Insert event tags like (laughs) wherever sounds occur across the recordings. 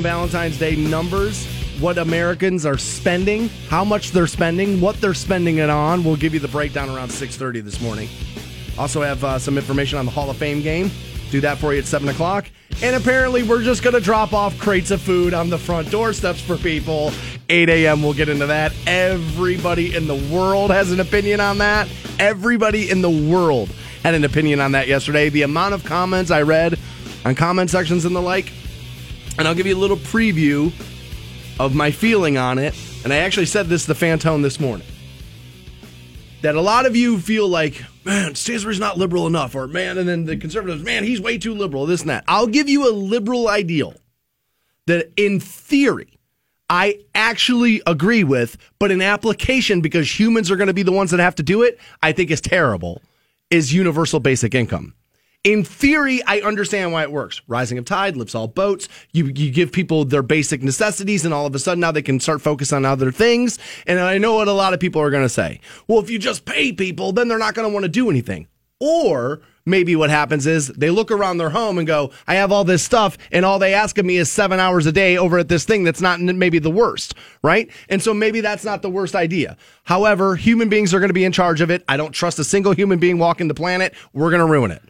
Valentine's Day numbers, what Americans are spending, how much they're spending, what they're spending it on. We'll give you the breakdown around 6:30 this morning. Also have uh, some information on the Hall of Fame game. Do that for you at 7 o'clock. And apparently we're just going to drop off crates of food on the front doorsteps for people. 8 a.m. We'll get into that. Everybody in the world has an opinion on that. Everybody in the world had an opinion on that yesterday. The amount of comments I read on comment sections and the like and I'll give you a little preview of my feeling on it. And I actually said this to the Fantone this morning. That a lot of you feel like, man, Stansbury's not liberal enough, or man, and then the conservatives, man, he's way too liberal, this and that. I'll give you a liberal ideal that in theory, I actually agree with, but in application, because humans are going to be the ones that have to do it, I think is terrible, is universal basic income in theory, I understand why it works. Rising of tide lifts all boats. You you give people their basic necessities, and all of a sudden now they can start focus on other things. And I know what a lot of people are going to say. Well, if you just pay people, then they're not going to want to do anything. Or maybe what happens is they look around their home and go, I have all this stuff, and all they ask of me is seven hours a day over at this thing that's not maybe the worst, right? And so maybe that's not the worst idea. However, human beings are going to be in charge of it. I don't trust a single human being walking the planet. We're going to ruin it.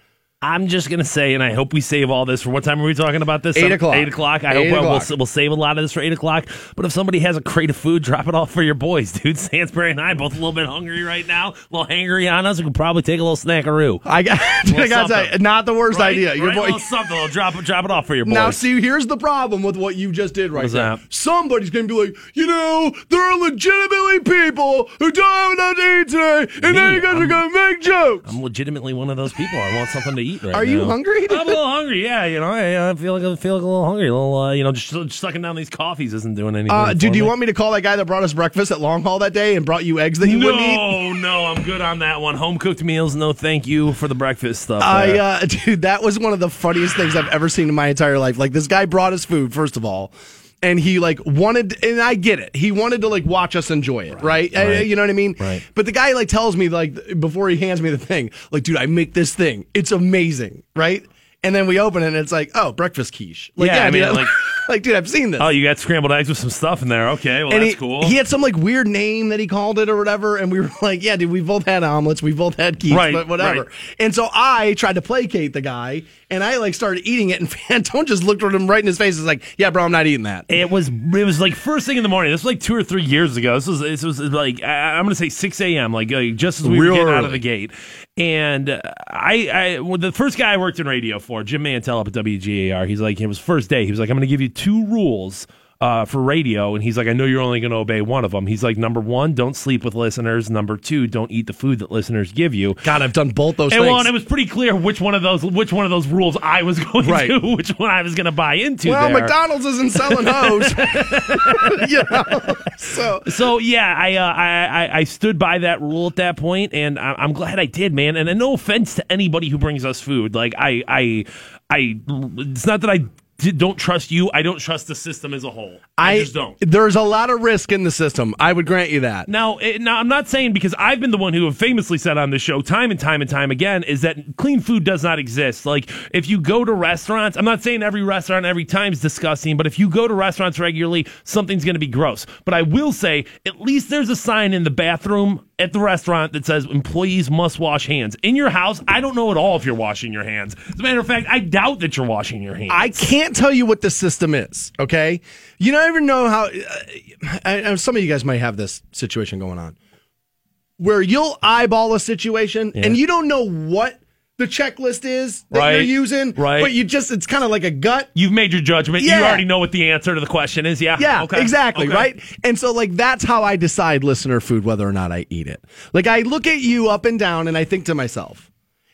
I'm just gonna say, and I hope we save all this for what time are we talking about this? Eight o'clock. Eight o'clock. I Eight hope o'clock. We'll, we'll save a lot of this for eight o'clock. But if somebody has a crate of food, drop it off for your boys, (laughs) dude. Stansbury and I both a little bit hungry right now, a little hangry on us. We could probably take a little snackaroo. I got, (laughs) I got to say, not the worst Right? idea. Your Right? boy, A little something. We'll drop it. Drop it off for your boys. Now, see, here's the problem with what you just did right What's there. that? Somebody's going to be like, you know, there are legitimately people who don't have enough to eat today, and Me, now you guys are I'm- going to make jokes. I'm legitimately one of those people. I want something to eat right Are you hungry? I'm a little hungry. Yeah, you know, I, I feel like I feel like a little hungry. A little, uh, you know, just, just sucking down these coffees isn't doing anything. Uh, dude, do you want me to call that guy that brought us breakfast at Long Haul that day and brought you eggs that you wouldn't eat? No, no, I'm good on that one. Home cooked meals, no thank you for the breakfast stuff. I, uh, (laughs) dude, that was one of the funniest things I've ever seen in my entire life. Like, this guy brought us food, first of all, and he, like, wanted, and I get it. He wanted to, like, watch us enjoy it, right? Uh, right. you know what I mean? Right. But the guy, like, tells me, like, before he hands me the thing, like, dude, I make this thing. It's amazing, right? And then we open it, and it's like, oh, breakfast quiche. Like, Yeah, I mean, dude, like- (laughs) like, dude, I've seen this. oh, you got scrambled eggs with some stuff in there. Okay, well and that's he, cool. he had some like weird name that he called it or whatever, and we were (laughs) like, "Yeah, dude, we both had omelets, we both had quiche, Right, but whatever." right. And so I tried to placate the guy, and I like started eating it, and (laughs) Fantone just looked at him right in his face, and was like, "Yeah, bro, I'm not eating that." it was it was like first thing in the morning. This was like two or three years ago. This was this was like I, I'm gonna say six a.m. Like, uh, just as we Real were getting out of the gate. And I, I well, the first guy I worked in radio for, Jim Mantell up at WGAR. He's like, it was first day. He was like, I'm gonna give you two rules. Uh, for radio, and he's like, I know you're only going to obey one of them. He's like, number one, don't sleep with listeners. Number two, don't eat the food that listeners give you. God, I've done both those And things. well, and it was pretty clear which one of those which one of those rules I was (laughs) going Right. to, which one I was going to buy into. well, there. McDonald's isn't selling hose, (laughs) (laughs) you know. So So yeah, I, uh, I I I stood by that rule at that point, and I, I'm glad I did, man. And, and no offense to anybody who brings us food, like I I I, it's not that I d- don't trust you. I don't trust the system as a whole. I, just don't. There's a lot of risk in the system. I would grant you that. Now, it, now, I'm not saying because I've been the one who have famously said on the show time and time and time again is that clean food does not exist. Like, if you go to restaurants, I'm not saying every restaurant every time is disgusting, but if you go to restaurants regularly, something's going to be gross. But I will say, at least there's a sign in the bathroom at the restaurant that says employees must wash hands. In your house, I don't know at all if you're washing your hands. As a matter of fact, I doubt that you're washing your hands. I can't tell you what the system is. Okay, you don't even know how. Uh, I, I- some of you guys might have this situation going on, where you'll eyeball a situation and you don't know what the checklist is that you're using, right. But you just—it's kind of like a gut. You've made your judgment. You already know what the answer to the question is. Yeah. Yeah, Okay. exactly, Okay. right? And so, like, that's how I decide listener food, whether or not I eat it. Like, I look at you up and down and I think to myself,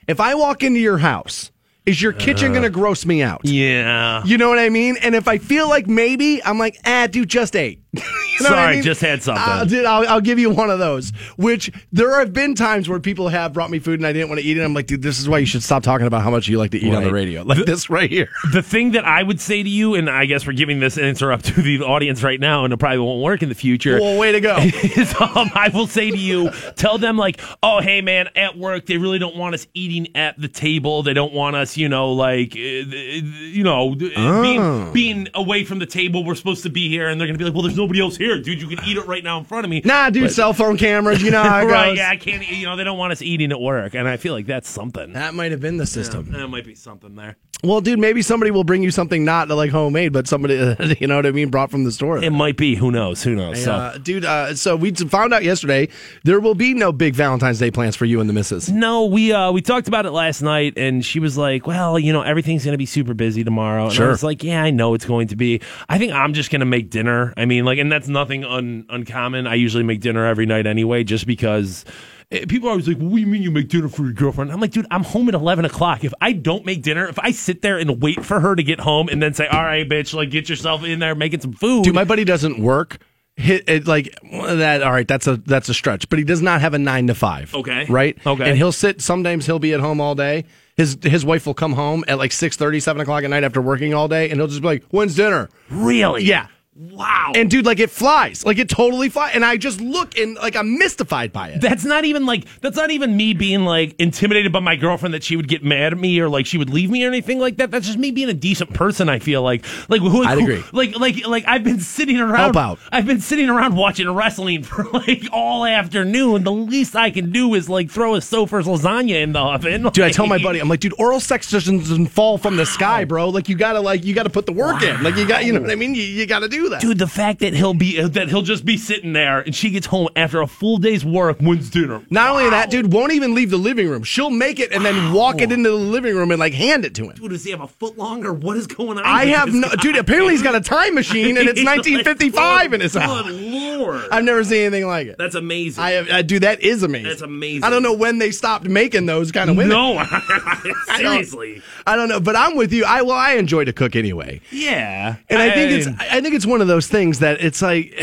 if I walk into your house, is your kitchen going to gross me out? Yeah. You know what I mean? And if I feel like maybe, I'm like, ah, dude, just ate. (laughs) You know what I Sorry, mean? just had something. Uh, dude, I'll, I'll give you one of those. Which there have been times where people have brought me food and I didn't want to eat it. I'm like, dude, this is why you should stop talking about how much you like to eat on the radio, like this right here. (laughs) the thing that I would say to you, and I guess we're giving this answer up to the audience right now, and it probably won't work in the future. Well, way to go. (laughs) is um, I will say to you, tell them like, oh hey man, at work they really don't want us eating at the table. They don't want us, you know, like, uh, you know, Oh. being being away from the table. We're supposed to be here, and they're gonna be like, well, there's nobody else here, dude. You can eat it right now in front of me. Nah, dude, cell phone cameras. You know how (laughs) it right? goes. Yeah, I can't. You know, they don't want us eating at work, and I feel like that's something. That might have been the system. That might be something there. Well, dude, maybe somebody will bring you something not like homemade, but somebody, (laughs) you know what I mean, brought from the store. It might be. Who knows? Who knows? So. Uh, dude, uh, so we found out yesterday there will be no big Valentine's Day plans for you and the missus. No, we uh we talked about it last night, and she was like, "Well, you know, everything's gonna be super busy tomorrow." And I Sure. was like, "Yeah, I know it's going to be. I think I'm just gonna make dinner. I mean, like, and that's nothing un- uncommon. I usually make dinner every night anyway, just because." Eh, People are always like, "What do you mean you make dinner for your girlfriend?" I'm like, "Dude, I'm home at 11 o'clock. If I don't make dinner, if I sit there and wait for her to get home and then say, "All right, bitch, like get yourself in there making some food," Dude, my buddy doesn't work. Hit it like that. All right, that's a that's a stretch, but he does not have a nine to five. Okay. right. Okay. and he'll sit. Sometimes he'll be at home all day. His his wife will come home at like 6 7 o'clock at night after working all day, and he'll just be like, "When's dinner?" really, Yeah. Wow. And dude, like it flies, like it totally flies, and I just look and like I'm mystified by it. That's not even like that's not even me being like intimidated by my girlfriend that she would get mad at me or like she would leave me or anything like that. That's just me being a decent person. I feel like like who, who- agree. Like like like I've been sitting around. Help out. I've been sitting around watching wrestling (laughs) for like all afternoon. The least I can do is like throw a Stouffer's lasagna in the oven. Dude, I tell my buddy, I'm like, dude, oral sex doesn't fall from the sky, bro. Like you gotta like you gotta put the work in. Like you got, you know what I mean? You, you gotta do that. Dude, the fact that he'll be that he'll just be sitting there and she gets home after a full day's work. wins dinner? Not only that, dude won't even leave the living room. She'll make it and then walk it into the living room and like hand it to him. Dude, does he have a foot long or what is going on? I have no, guy? dude. Apparently, he's got a time machine and it's (laughs) 1955 in his Good lord. I've never seen anything like it. That's amazing. I have, uh, dude, that is amazing. That's amazing. I don't know when they stopped making those kind of women. no, (laughs) (laughs) I don't- seriously. I don't know, but I'm with you. I well, I enjoy to cook anyway. Yeah, And I think it's I think it's one of those things that it's like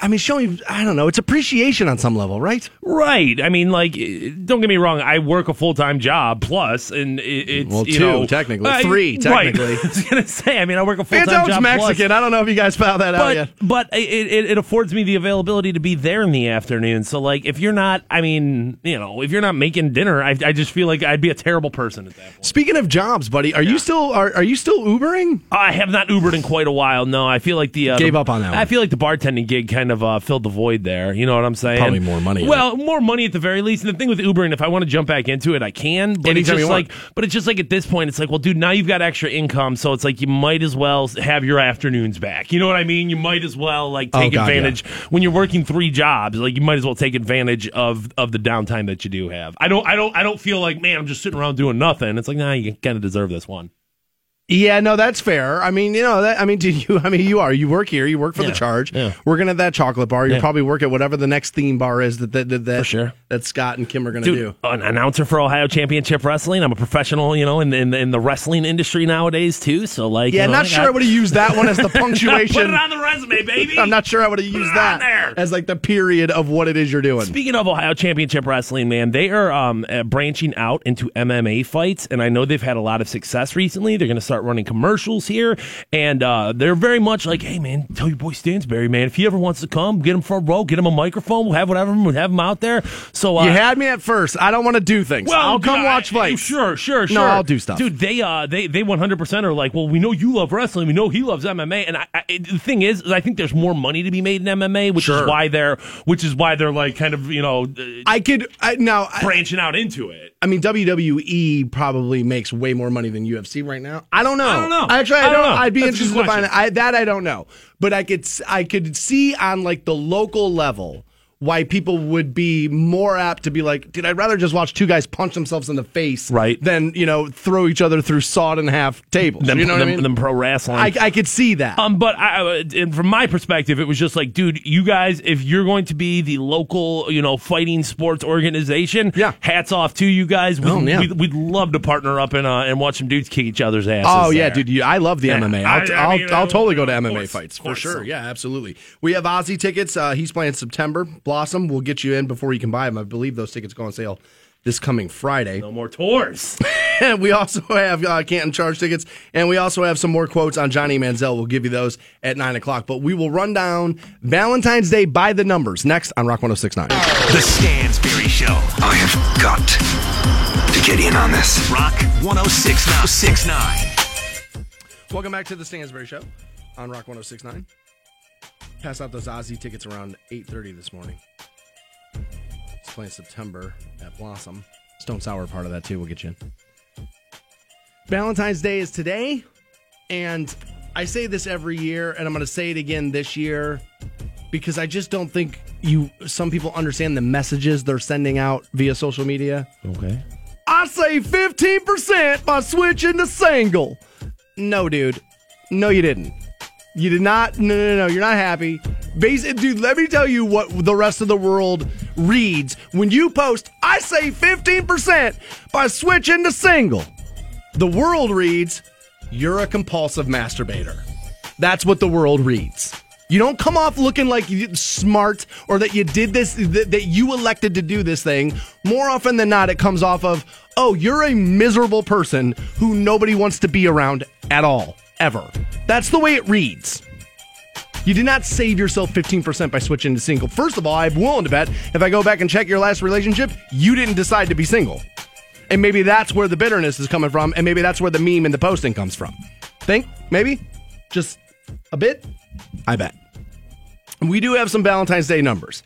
I mean showing I don't know it's appreciation on some level right right. I mean, like, don't get me wrong. I work a full time job plus, and it's Well, you two, know, technically. uh, Three, right. (laughs) technically. I was gonna say. I mean, I work a full time job Mexican plus. I don't know if you guys found that out But yet but it, it, it affords me the availability to be there in the afternoon. So like, if you're not, I mean, you know, if you're not making dinner, I, I just feel like I'd be a terrible person at that point. Speaking of jobs buddy are you still are, are you still Ubering I have not Ubered in quite a while. No, I feel like the uh, Gave up on that I feel like the bartending gig kind of uh, filled the void there. You know what I'm saying? Probably more money Well, more money at the very least. And the thing with Uber, and if I want to jump back into it, I can. But it's just like, but it's just like at this point, it's like, well, dude, now you've got extra income, so it's like you might as well have your afternoons back. You know what I mean? You might as well like Oh, take God, yeah. advantage when you're working three jobs. Like you might as well take advantage of of the downtime that you do have. I don't, I don't, I don't feel like man, I'm just sitting around doing nothing. It's like, nah, you kind of deserve this one. Yeah no that's fair I mean you know that I mean (laughs) do you I mean you are you work here you work for Yeah, the charge yeah. working at that chocolate bar you Yeah. probably work at whatever the next theme bar is that that that, that, sure. that Scott and Kim are gonna Dude, do an announcer for Ohio Championship Wrestling. I'm a professional, you know, in in, in the wrestling industry nowadays too. So like, yeah you know, not I sure got- I would have used that one as the (laughs) punctuation Put it on the resume, baby. I'm not sure I would have used that as like the period of what it is you're doing. Speaking of Ohio Championship Wrestling, man, they are um, uh, branching out into MMA fights, and I know they've had a lot of success recently. They're going to start running commercials here, and uh, they're very much like, "Hey, man, tell your boy Stansberry, man, if he ever wants to come, get him front row, get him a microphone, we'll have whatever, we'll have him out there." So uh, you had me at first. I don't want to do things. Well, I'll come I- watch fights. Sure, sure, sure. No, I'll do stuff. Dude, they uh they they 100% are like, "Well, we know you love wrestling. We know he loves MMA." And I, I the thing is, is I think there's more money to be made in MMA, which Sure. is why they're which is why they're like kind of, you know, uh, I could I, now. I, branching out into it. I mean, WWE probably makes way more money than UFC right now. I don't know. I don't know. Actually, I, I don't don't. know. I'd be That's interested to find out. I, that I don't know. But I could I could see on like the local level why people would be more apt to be like, dude, I'd rather just watch two guys punch themselves in the face Right. than, you know, throw each other through sawed in half tables. Them, you know what them, I mean? them pro wrestling. I, I could see that. Um, but I, uh, and from my perspective, it was just like, dude, you guys, if you're going to be the local, you know, fighting sports organization, Yeah. hats off to you guys. We'd, Oh, yeah. we'd, we'd love to partner up and uh, and watch some dudes kick each other's asses. Oh yeah, there. dude! You, I love the Yeah, MMA. I- I'll, I I'll, mean, I'll totally go to MMA course, fights for course. sure. Yeah, absolutely. We have Ozzy tickets. Uh, he's playing September. Blossom. We'll get you in before you can buy them. I believe those tickets go on sale this coming Friday. No more tours. (laughs) And we also have uh, Canton Charge tickets, and we also have some more quotes on Johnny Manziel. We'll give you those at nine o'clock. But we will run down Valentine's Day by the numbers next on Rock 106.9. The Stansberry Show. I have got to get in on this. Rock 1069. Welcome back to the Stansbury Show on Rock 106.9. Pass out those Ozzy tickets around 8.30 this morning. It's playing September at Blossom. Stone Sour part of that too. We'll get you in. Valentine's Day is today, and I say this every year, and I'm going to say it again this year because I just don't think you. Some people understand the messages they're sending out via social media. okay. I say 15% by switching to single. No, dude. No, you didn't. You did not. No, no, no. You're not happy. Dude, let me tell you what the rest of the world reads when you post, I say 15% by switching to single. The world reads, you're a compulsive masturbator. That's what the world reads. You don't come off looking like smart or that you did this, that, that you elected to do this thing. More often than not, it comes off of, oh, you're a miserable person who nobody wants to be around at all, ever. That's the way it reads. You did not save yourself 15% by switching to single. First of all, I'm willing to bet if I go back and check your last relationship, you didn't decide to be single. And maybe that's where the bitterness is coming from, and maybe that's where the meme and the posting comes from. Think? Maybe? Just a bit? I bet. We do have some Valentine's Day numbers.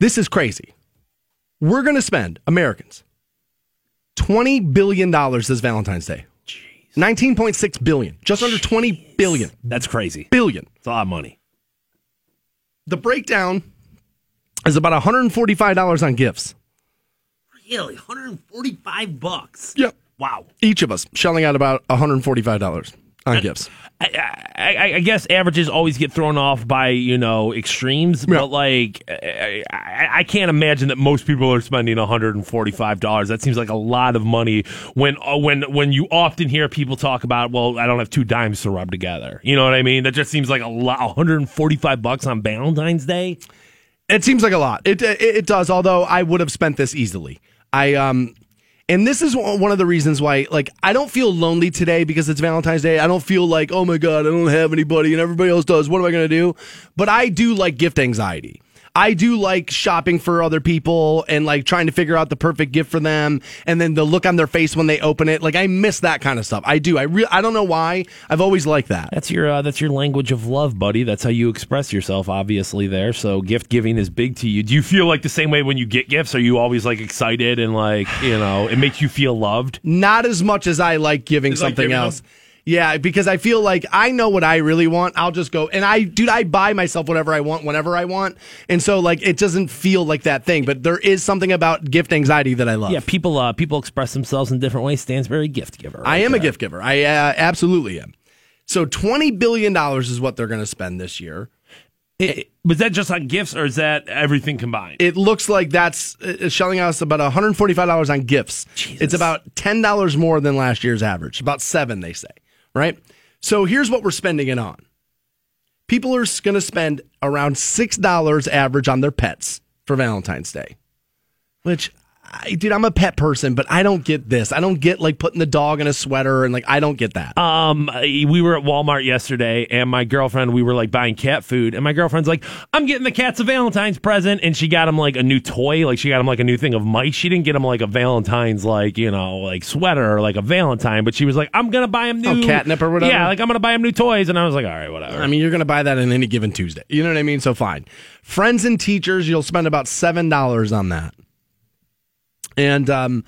This is crazy. We're going to spend, Americans, $20 billion this Valentine's Day. 19.6 billion. Just under 20 billion. That's crazy. Billion. It's a lot of money. The breakdown is about $145 on gifts. Really, 145 bucks. Yep. Wow. Each of us shelling out about $145 on gifts. I, I, I guess averages always get thrown off by you know extremes, Yeah. but like I, I, I can't imagine that most people are spending one hundred and forty five dollars. That seems like a lot of money when uh, when when you often hear people talk about, well, I don't have two dimes to rub together. You know what I mean? That just seems like a lot. One hundred and forty five bucks on Valentine's Day. It seems like a lot. It, it it does. Although I would have spent this easily. I um, and this is one of the reasons why like I don't feel lonely today because it's Valentine's Day. I don't feel like oh my god I don't have anybody and everybody else does. What am I gonna do? But I do like gift anxiety. I do like shopping for other people and like trying to figure out the perfect gift for them and then the look on their face when they open it. Like I miss that kind of stuff. I do. I re- I don't know why. I've always liked that. That's your uh, that's your language of love, buddy. That's how you express yourself, obviously. There, so gift giving is big to you. Do you feel like the same way when you get gifts? Are you always like excited and like you know it makes you feel loved? Not as much as I like giving You like something giving them? Yeah, because I feel like I know what I really want. I'll just go and I, dude, I buy myself whatever I want whenever I want, and so like it doesn't feel like that thing. But there is something about gift anxiety that I love. Yeah, people uh, people express themselves in different ways. Stansberry gift giver. I am a gift giver. I uh, absolutely am. So twenty billion dollars is what they're going to spend this year. It- was that just on gifts or is that everything combined? It looks like that's uh, shelling us about one hundred forty-five dollars on gifts. Jesus. It's about ten dollars more than last year's average. About seven, they say. Right. So here's what we're spending it on. People are going to spend around six dollars average on their pets for Valentine's Day, which. I, dude, I'm a pet person, but I don't get this. I don't get like putting the dog in a sweater and like I don't get that. Um, we were at Walmart yesterday, and my girlfriend, we were like buying cat food, and my girlfriend's like, "I'm getting the cats a Valentine's present," and she got him like a new toy, like she got him like a new thing of mice. She didn't get him like a Valentine's, like you know, like sweater or like a Valentine, but she was like, "I'm gonna buy him new Oh, catnip or whatever? Yeah, like I'm gonna buy him new toys, and I was like, "All right, whatever." I mean, you're going to buy that on any given Tuesday. You know what I mean? So fine. Friends and teachers, you'll spend about seven dollars on that. And um,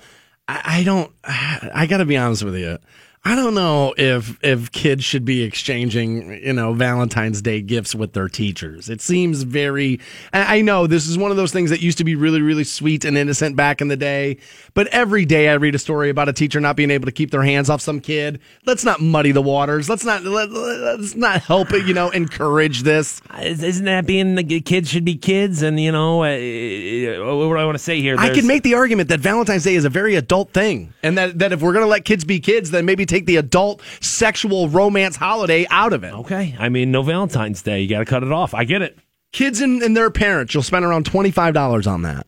I, I don't. (sighs) I got to be honest with you. I don't know if if kids should be exchanging, you know, Valentine's Day gifts with their teachers. It seems very I know this is one of those things that used to be really really sweet and innocent back in the day, but every day I read a story about a teacher not being able to keep their hands off some kid. Let's not muddy the waters. Let's not let, let's not help it, you know, encourage this. Isn't that being the kids should be kids? And you know, uh, uh, what do I want to say here? I can make the argument that Valentine's Day is a very adult thing, and that, that if we're going to let kids be kids, then maybe take the adult sexual romance holiday out of it. Okay, I mean, no Valentine's Day. You got to cut it off. I get it. Kids and, and their parents, you'll spend around $25 on that.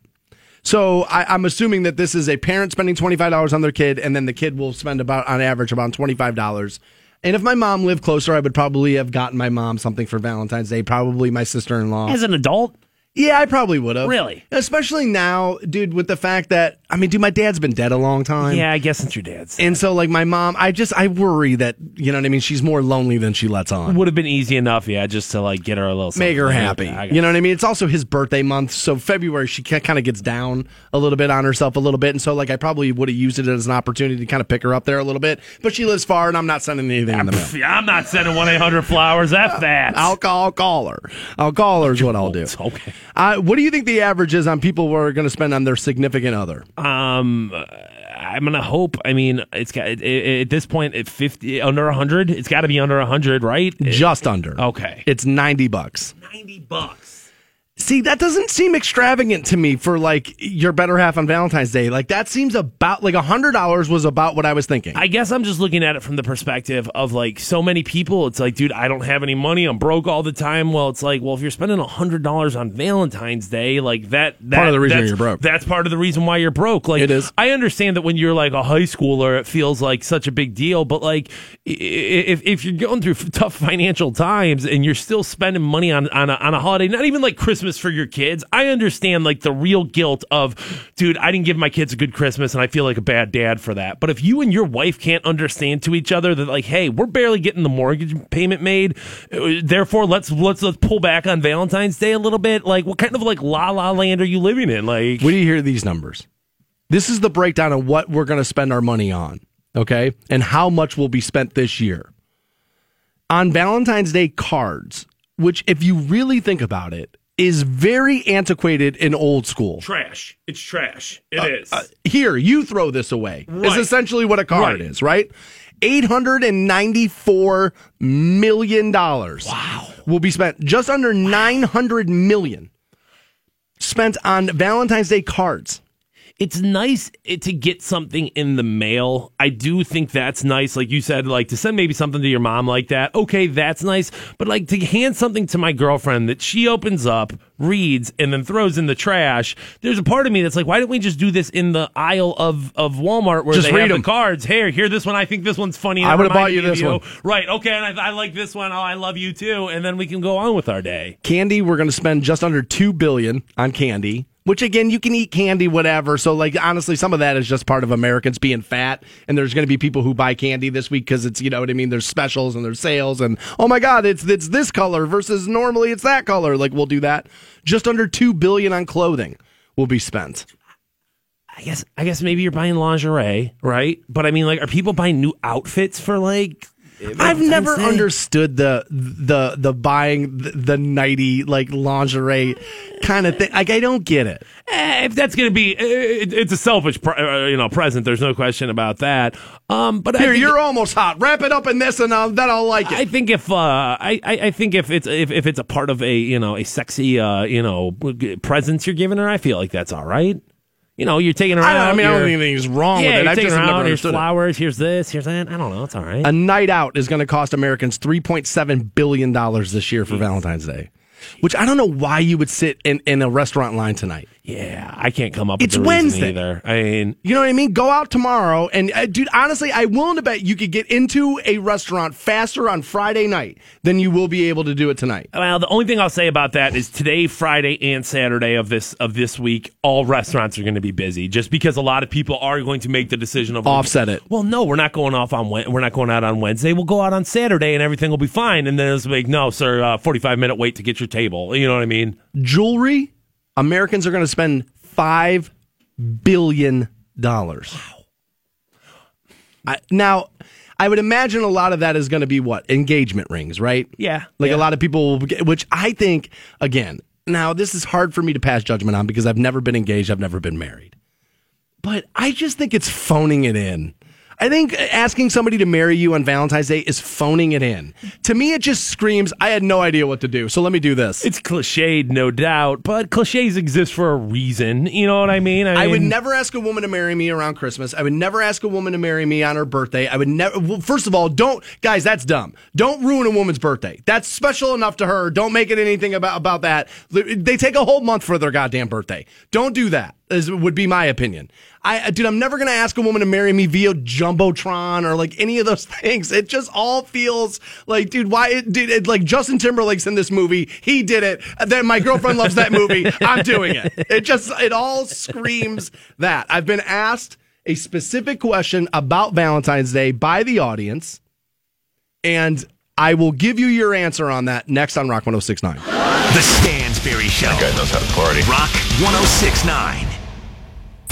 So I, I'm assuming that this is a parent spending $25 on their kid, and then the kid will spend about, on average, about $25. And if my mom lived closer, I would probably have gotten my mom something for Valentine's Day, probably my sister in law. As an adult, Yeah, I probably would have. Really? Especially now, dude, with the fact that, I mean, dude, my dad's been dead a long time. yeah, I guess it's your dad's. And so, like, my mom, I just, I worry that, you know what I mean? She's more lonely than she lets on. Would have been easy enough, yeah, just to like get her a little Make her happy. Got You know what I mean? It's also his birthday month. So, February, she kind of gets down a little bit on herself a little bit. And so, like, I probably would have used it as an opportunity to kind of pick her up there a little bit. But she lives far, and I'm not sending anything in the mail. (laughs) I'm not sending one eight hundred flowers. F that. I'll call, I'll call her. I'll call her is what I'll do. (laughs) Okay. Uh, what do you think the average is on people who are going to spend on their significant other? Um, I'm gonna hope. I mean, it's got it, it, at this point at fifty under hundred. It's got to be under hundred, right? Just under. Okay. It's 90 bucks. ninety bucks. See, that doesn't seem extravagant to me for like your better half on Valentine's Day. Like that seems about like a hundred dollars was about what I was thinking. I guess I'm just looking at it from the perspective of like so many people. It's like, dude, I don't have any money. I'm broke all the time. Well, it's like, well, if you're spending a hundred dollars on Valentine's Day, like that, that Part of the reason that's- you're broke. That's part of the reason why you're broke. Like It is. I understand that when you're like a high schooler, it feels like such a big deal. But like, if if you're going through (laughs) tough financial times and you're still spending money on on a, on a holiday, not even like Christmas for your kids, I understand like the real guilt of, dude, I didn't give my kids a good Christmas and I feel like a bad dad for that. But if you and your wife can't understand to each other that like, hey, we're barely getting the mortgage payment made, uh, therefore let's let's let's pull back on Valentine's Day a little bit. Like, what kind of like la la land are you living in? Like, When you hear these numbers? This is the breakdown of what we're going to spend our money on, okay? And how much will be spent this year. On Valentine's Day cards, which if you really think about it, is very antiquated and old school. trash. It's trash. It is. Uh, here, you throw this away. Is Right. essentially what a card Right. is, right? Eight hundred and ninety-four million dollars. Wow, will be spent just under nine hundred million spent on Valentine's Day cards. It's nice it- to get something in the mail. I do think that's nice. Like you said, like to send maybe something to your mom like that. Okay, that's nice. But like to hand something to my girlfriend that she opens up, reads, and then throws in the trash. There's a part of me that's like, why don't we just do this in the aisle of, of Walmart where Just they have 'em. the cards? Here, here, this one. I think this one's funny. I would've bought you this one. Right. Okay. And I, I like this one. Oh, I love you too. And then we can go on with our day. Candy, we're going to spend just under two billion on candy. Which again, you can eat candy, whatever. So, like, honestly, some of that is just part of Americans being fat. And there's going to be people who buy candy this week because it's, you know what I mean? There's specials and there's sales. And oh my God, it's it's this color versus normally it's that color. Like, we'll do that. Just under two billion on clothing will be spent. I guess I guess maybe you're buying lingerie, right? But I mean, like, are people buying new outfits for like? I've never understood the the the buying the, the nighty like lingerie kind of thing. Like, I don't get it. Eh, if that's going to be, eh, it, it's a selfish, uh, you know, present. There's no question about that. Um, but I Here, you're almost hot. Wrap it up in this, and I'll, then I'll like it. I think if uh, I, I I think if it's if, if it's a part of a you know a sexy uh you know presence you're giving her, I feel like that's all right. You know, you're taking her I, I mean, I don't think anything's wrong yeah, with it. you're I've taking just never. Here's understood it. flowers. Here's this. Here's that. I don't know. It's all right. A night out is going to cost Americans $3.7 billion this year for Valentine's Day, which I don't know why you would sit in, in a restaurant line tonight. Yeah, I can't come up. It's with the reason Wednesday. either. I mean, You know what I mean? Go out tomorrow. And, uh, dude, honestly, I'm willing to bet you could get into a restaurant faster on Friday night than you will be able to do it tonight. Well, the only thing I'll say about that is today, Friday, and Saturday of this of this week, all restaurants are going to be busy, just because a lot of people are going to make the decision of Offset it. Well, no, we're not going off on we're not going out on Wednesday. We'll go out on Saturday, and everything will be fine. And then it's like, no, sir, uh, forty five minute wait to get your table. You know what I mean? Jewelry, Americans are going to spend $5 billion. Wow. I, now, I would imagine a lot of that is going to be what engagement rings, right? Yeah, like yeah. a lot of people, which I think again. Now this is hard for me to pass judgment on because I've never been engaged, I've never been married, but I just think it's phoning it in. I think asking somebody to marry you on Valentine's Day is phoning it in. To me, it just screams, I had no idea what to do, so let me do this. It's cliched, no doubt, but cliches exist for a reason. You know what I mean? I would never ask a woman to marry me around Christmas. I would never ask a woman to marry me on her birthday. I would never. Well, first of all, don't guys. That's dumb. Don't ruin a woman's birthday. That's special enough to her. Don't make it anything about about that. They take a whole month for their goddamn birthday. Don't do that. Is, would be my opinion. I, uh, dude, I'm never gonna ask a woman to marry me via jumbotron or like any of those (laughs) things. It just all feels like, dude, why? Dude, it, like Justin Timberlake's in this movie. He did it. Then my girlfriend loves that movie. I'm doing it. It just, it all screams that. I've been asked a specific question about Valentine's Day by the audience, and I will give you your answer on that next on Rock 1069. The Stansberry Show. That guy knows how to party. Rock 1069.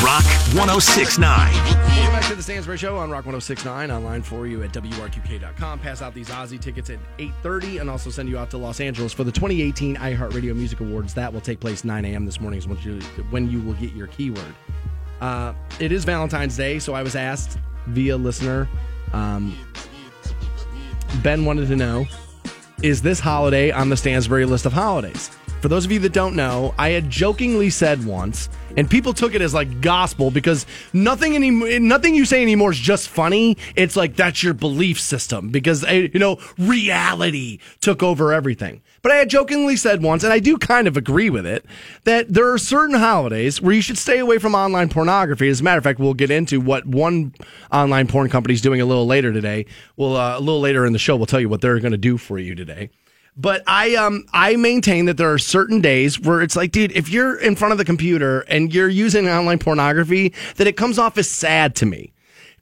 Rock 1069. Welcome back to the Stansbury Show on Rock 1069 online for you at WRQK.com. Pass out these Ozzy tickets at 8.30 and also send you out to Los Angeles for the 2018 iHeartRadio Music Awards. That will take place 9 a.m. this morning is when you, when you will get your keyword. Uh, it is Valentine's Day, so I was asked via listener. Um, ben wanted to know, is this holiday on the Stansbury list of holidays? For those of you that don't know, I had jokingly said once, and people took it as like gospel because nothing any nothing you say anymore is just funny. It's like that's your belief system because eh, you know reality took over everything. But I had jokingly said once, and I do kind of agree with it, that there are certain holidays where you should stay away from online pornography. As a matter of fact, we'll get into what one online porn company is doing a little later today. Well, uh, a little later in the show, we'll tell you what they're going to do for you today. But I um I maintain that there are certain days where it's like, dude, if you're in front of the computer and you're using online pornography, that it comes off as sad to me.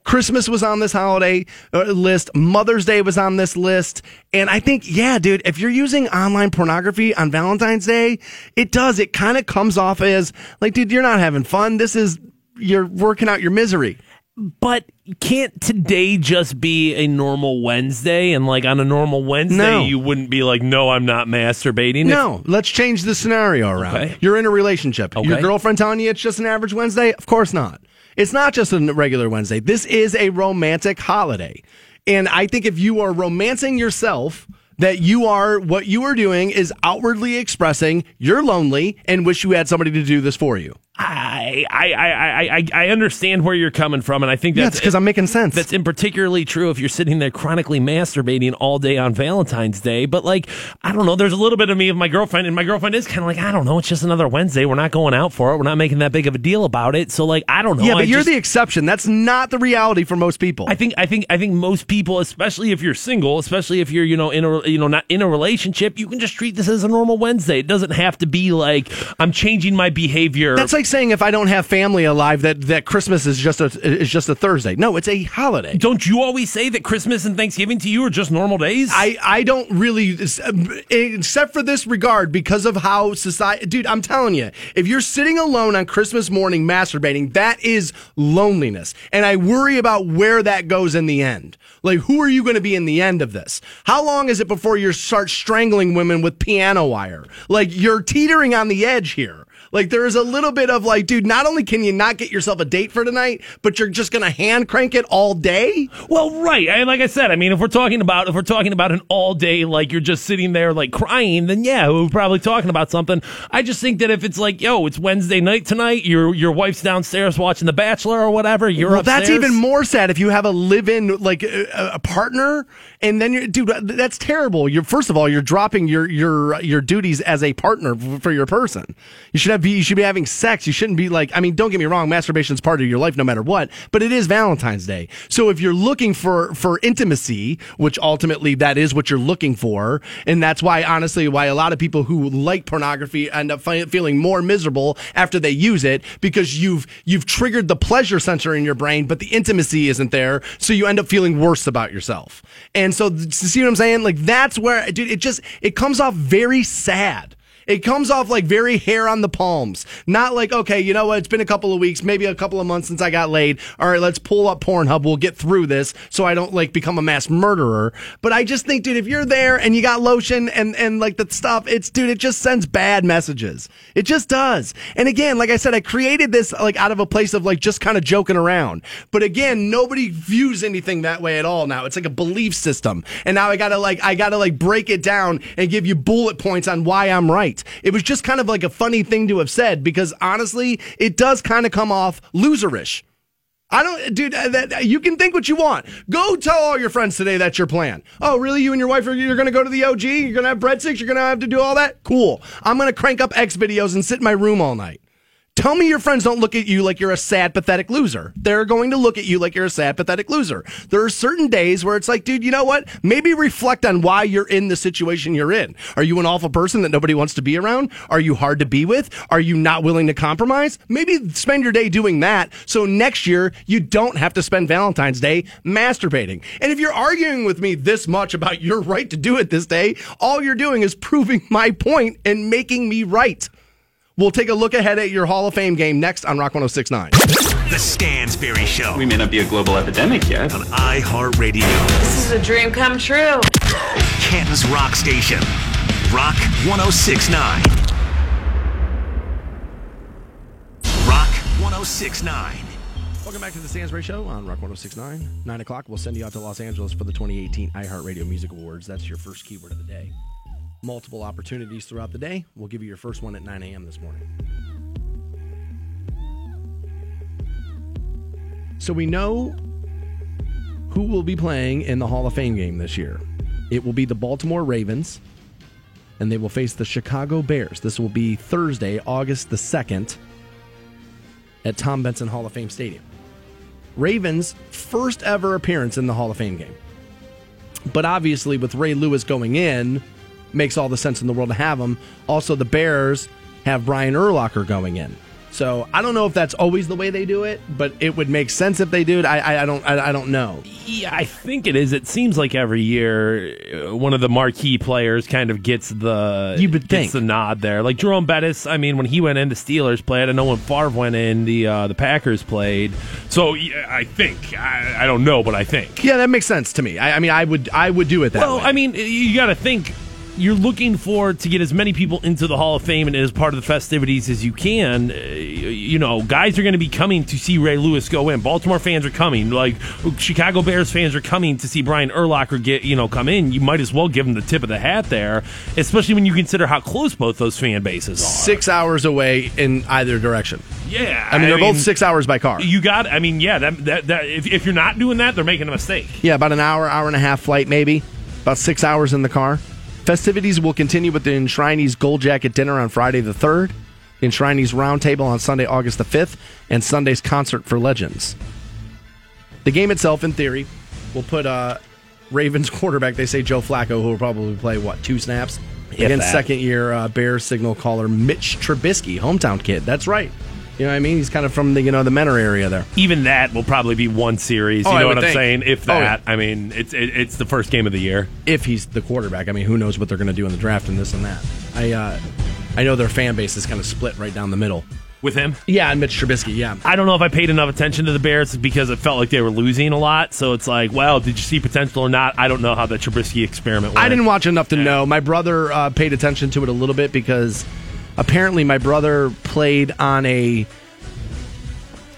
Christmas was on this holiday uh, list. Mother's Day was on this list. And I think, yeah, dude, if you're using online pornography on Valentine's Day, it does. It kind of comes off as like, dude, you're not having fun. This is, you're working out your misery. But can't today just be a normal Wednesday? And like on a normal Wednesday, No. you wouldn't be like, no, I'm not masturbating. No, let's change the scenario around. Okay. You're in a relationship. Your girlfriend telling you it's just an average Wednesday? Of course not. It's not just a regular Wednesday. This is a romantic holiday. And I think if you are romancing yourself, that you are what you are doing is outwardly expressing you're lonely and wish you had somebody to do this for you. I, I, I, I, I- I understand where you're coming from, and I think that's because I'm making sense. That's in particularly true if you're sitting there chronically masturbating all day on Valentine's Day. But like, I don't know. There's a little bit of me of my girlfriend, and my girlfriend is kind of like, I don't know. It's just another Wednesday. We're not going out for it. We're not making that big of a deal about it. So like, I don't know. yeah, but I you're just- the exception. That's not the reality for most people. I think I think I think most people, especially if you're single, especially if you're you know in a you know not in a relationship, you can just treat this as a normal Wednesday. It doesn't have to be like I'm changing my behavior. That's like saying if I don't have family alive, that, that Christmas is just a is just a Thursday. No, it's a holiday. don't you always say that Christmas and Thanksgiving to you are just normal days? I, I don't really, um, except for this regard, because of how society, dude, I'm telling you, if you're sitting alone on Christmas morning masturbating, that is loneliness. And I worry about where that goes in the end. Like, who are you going to be in the end of this? How long is it before you start strangling women with piano wire? Like, you're teetering on the edge here. Like there is a little bit of like, dude, not only can you not get yourself a date for tonight, but you're just gonna hand crank it all day. Well, right. I, like I said, I mean, if we're talking about if we're talking about an all day, like you're just sitting there like crying, then yeah, we're probably talking about something. I just think that if it's like, yo, it's Wednesday night tonight, your your wife's downstairs watching The Bachelor or whatever, you're Well, that's even more sad if you have a live-in like a, a partner, and then you're, dude, that's terrible. You're first of all, you're dropping your your your duties as a partner for your person. You should have be you should be having sex. You shouldn't be like. I mean, don't get me wrong, masturbation is part of your life no matter what. But it is Valentine's Day, so if you're looking for for intimacy, which ultimately that is what you're looking for, and that's why honestly why a lot of people who like pornography end up fi- feeling more miserable after they use it because you've you've triggered the pleasure center in your brain, but the intimacy isn't there, so you end up feeling worse about yourself. And so, see what I'm saying? Like that's where, dude, it just it comes off very sad. It comes off like very hair on the palms. Not like, okay, you know what? It's been a couple of weeks, maybe a couple of months since I got laid. All right, let's pull up Pornhub. We'll get through this so I don't like become a mass murderer. But I just think, dude, if you're there and you got lotion and, and like the stuff, it's, dude, it just sends bad messages. It just does. And again, like I said, I created this like out of a place of like just kind of joking around. But again, nobody views anything that way at all now. It's like a belief system. And now I gotta like, I gotta like break it down and give you bullet points on why I'm right. It was just kind of like a funny thing to have said because honestly, it does kind of come off loserish. I don't, dude. uh, That, you can think what you want. Go tell all your friends today that's your plan. Oh, really? You and your wife are you're going to go to the OG? You're going to have breadsticks? You're going to have to do all that? Cool. I'm going to crank up X videos and sit in my room all night. Tell me your friends don't look at you like you're a sad, pathetic loser. They're going to look at you like you're a sad, pathetic loser. There are certain days where it's like, dude, you know what? Maybe reflect on why you're in the situation you're in. Are you an awful person that nobody wants to be around? Are you hard to be with? Are you not willing to compromise? Maybe spend your day doing that so next year you don't have to spend Valentine's Day masturbating. And if you're arguing with me this much about your right to do it this day, all you're doing is proving my point and making me right. We'll take a look ahead at your Hall of Fame game next on Rock 1069. The Stansberry Show We may not be a global epidemic yet. on iHeartRadio, This is a dream come true. Canton's Rock Station. Rock 1069. Rock 1069. Welcome back to the Stansbury Show on Rock 1069. 9 o'clock, we'll send you out to Los Angeles for the 2018 iHeartRadio Music Awards. That's your first keyword of the day. Multiple opportunities throughout the day. We'll give you your first one at 9 a.m. this morning. So we know who will be playing in the Hall of Fame game this year. It will be the Baltimore Ravens, and they will face the Chicago Bears. This will be Thursday, August the 2nd, at Tom Benson Hall of Fame Stadium. Ravens' first ever appearance in the Hall of Fame game. But obviously, with Ray Lewis going in, makes all the sense in the world to have him. Also, the Bears have Brian Urlacher going in. So I don't know if that's always the way they do it, but it would make sense if they do it. I, I, I don't I, I don't know. Yeah, I think it is. It seems like every year uh, one of the marquee players kind of gets the You would think. the nod there. Like Jerome Bettis. I mean, when he went in, the Steelers played. I know when Favre went in, the uh, the Packers played. So yeah, I think I, I don't know, but I think. Yeah, that makes sense to me. I, I mean, I would I would do it that Well, way. I mean, you got to think. You're looking for to get as many people into the Hall of Fame and as part of the festivities as you can. Uh, You know, guys are going to be coming to see Ray Lewis go in. Baltimore fans are coming. Like Chicago Bears fans are coming to see Brian Urlacher get you know come in. You might as well give him the tip of the hat there, especially when you consider how close both those fan bases are. six hours away in either direction. Yeah, I mean, they're both six hours by car. You got. I mean, yeah. That, that, that if, if you're not doing that, they're making a mistake. Yeah, about an hour, hour and a half flight, maybe. About six hours in the car. Festivities will continue with the Enshrinees Gold Jacket Dinner on Friday the 3rd, Enshrinees Roundtable on Sunday, August the 5th, and Sunday's Concert for Legends. The game itself, in theory, will put uh, Ravens (laughs) quarterback, they say Joe Flacco, who will probably play, what, two snaps? Against that. second year uh, Bears signal caller Mitch Trubisky, hometown kid. That's right. You know what I mean? He's kind of from the, you know, the Mentor area there. Even that will probably be one series. You Oh, I know what I'm think. saying? If Oh, that, yeah. I mean, it's it, it's the first game of the year. if he's the quarterback. I mean, who knows what they're going to do in the draft and this and that. I uh, I know their fan base is kind of split right down the middle. with him. Yeah, and Mitch Trubisky. Yeah, I don't know if I paid enough attention to the Bears because it felt like they were losing a lot. So it's like, well, did you see potential or not? I don't know how the Trubisky experiment went. I didn't watch enough to know. My brother uh, paid attention to it a little bit because apparently my brother played on a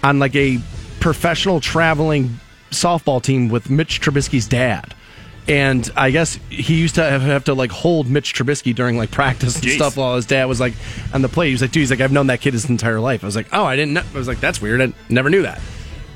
on like a professional traveling softball team with Mitch Trubisky's dad. And I guess he used to have, have to like hold Mitch Trubisky during like practice and Jeez. stuff while his dad was like on the plate. He was like, dude, he's like, I've known that kid his entire life. I was like, oh, I didn't know. I was like, that's weird. I never knew that.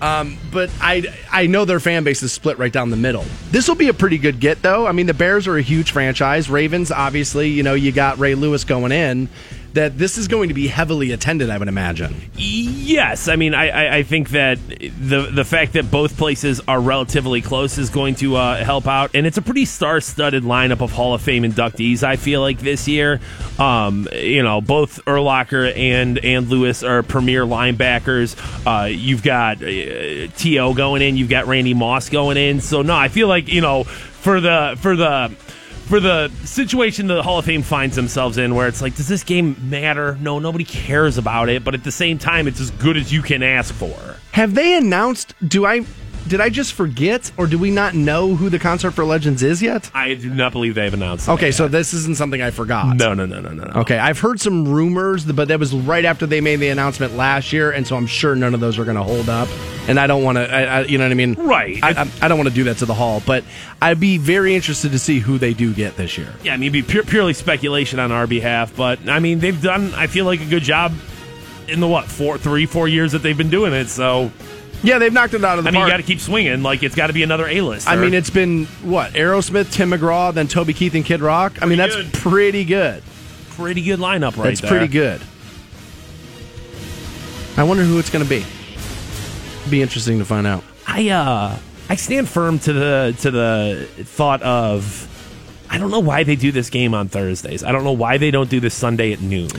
Um, but I I know their fan base is split right down the middle. This will be a pretty good get though. I mean, the Bears are a huge franchise. Ravens, obviously, you know, you got Ray Lewis going in. That this is going to be heavily attended, I would imagine. Yes, I mean, I, I, I think that the the fact that both places are relatively close is going to uh, help out, and it's a pretty star-studded lineup of Hall of Fame inductees. I feel like this year, um, you know, both Urlacher and and Lewis are premier linebackers. Uh, you've got uh, T.O. going in, you've got Randy Moss going in. So no, I feel like you know for the for the for the situation the Hall of Fame finds themselves in, where it's like, does this game matter? No, nobody cares about it, but at the same time, it's as good as you can ask for. Have they announced? Do I? Did I just forget, or do we not know who the concert for Legends is yet? I do not believe they've announced. Okay, yet. so this isn't something I forgot. no, no, no, no, no, no. Okay, I've heard some rumors, but that was right after they made the announcement last year, and so I'm sure none of those are going to hold up. And I don't want to, you know what I mean? Right. I, I, I don't want to do that to the hall, but I'd be very interested to see who they do get this year. Yeah, I mean, it'd be pure, purely speculation on our behalf, but I mean, they've done. I feel like a good job in the what four, three, four years that they've been doing it. So Yeah, they've knocked it out of the I mean, you got to keep swinging. Like it's got to be another A list. I mean, it's been what Aerosmith, Tim McGraw, then Toby Keith and Kid Rock. I mean, that's good. pretty good. pretty good lineup right That's there. pretty good. I wonder who it's going to be. Be interesting to find out. I uh I stand firm to the to the thought of I don't know why they do this game on Thursdays. I don't know why they don't do this Sunday at noon.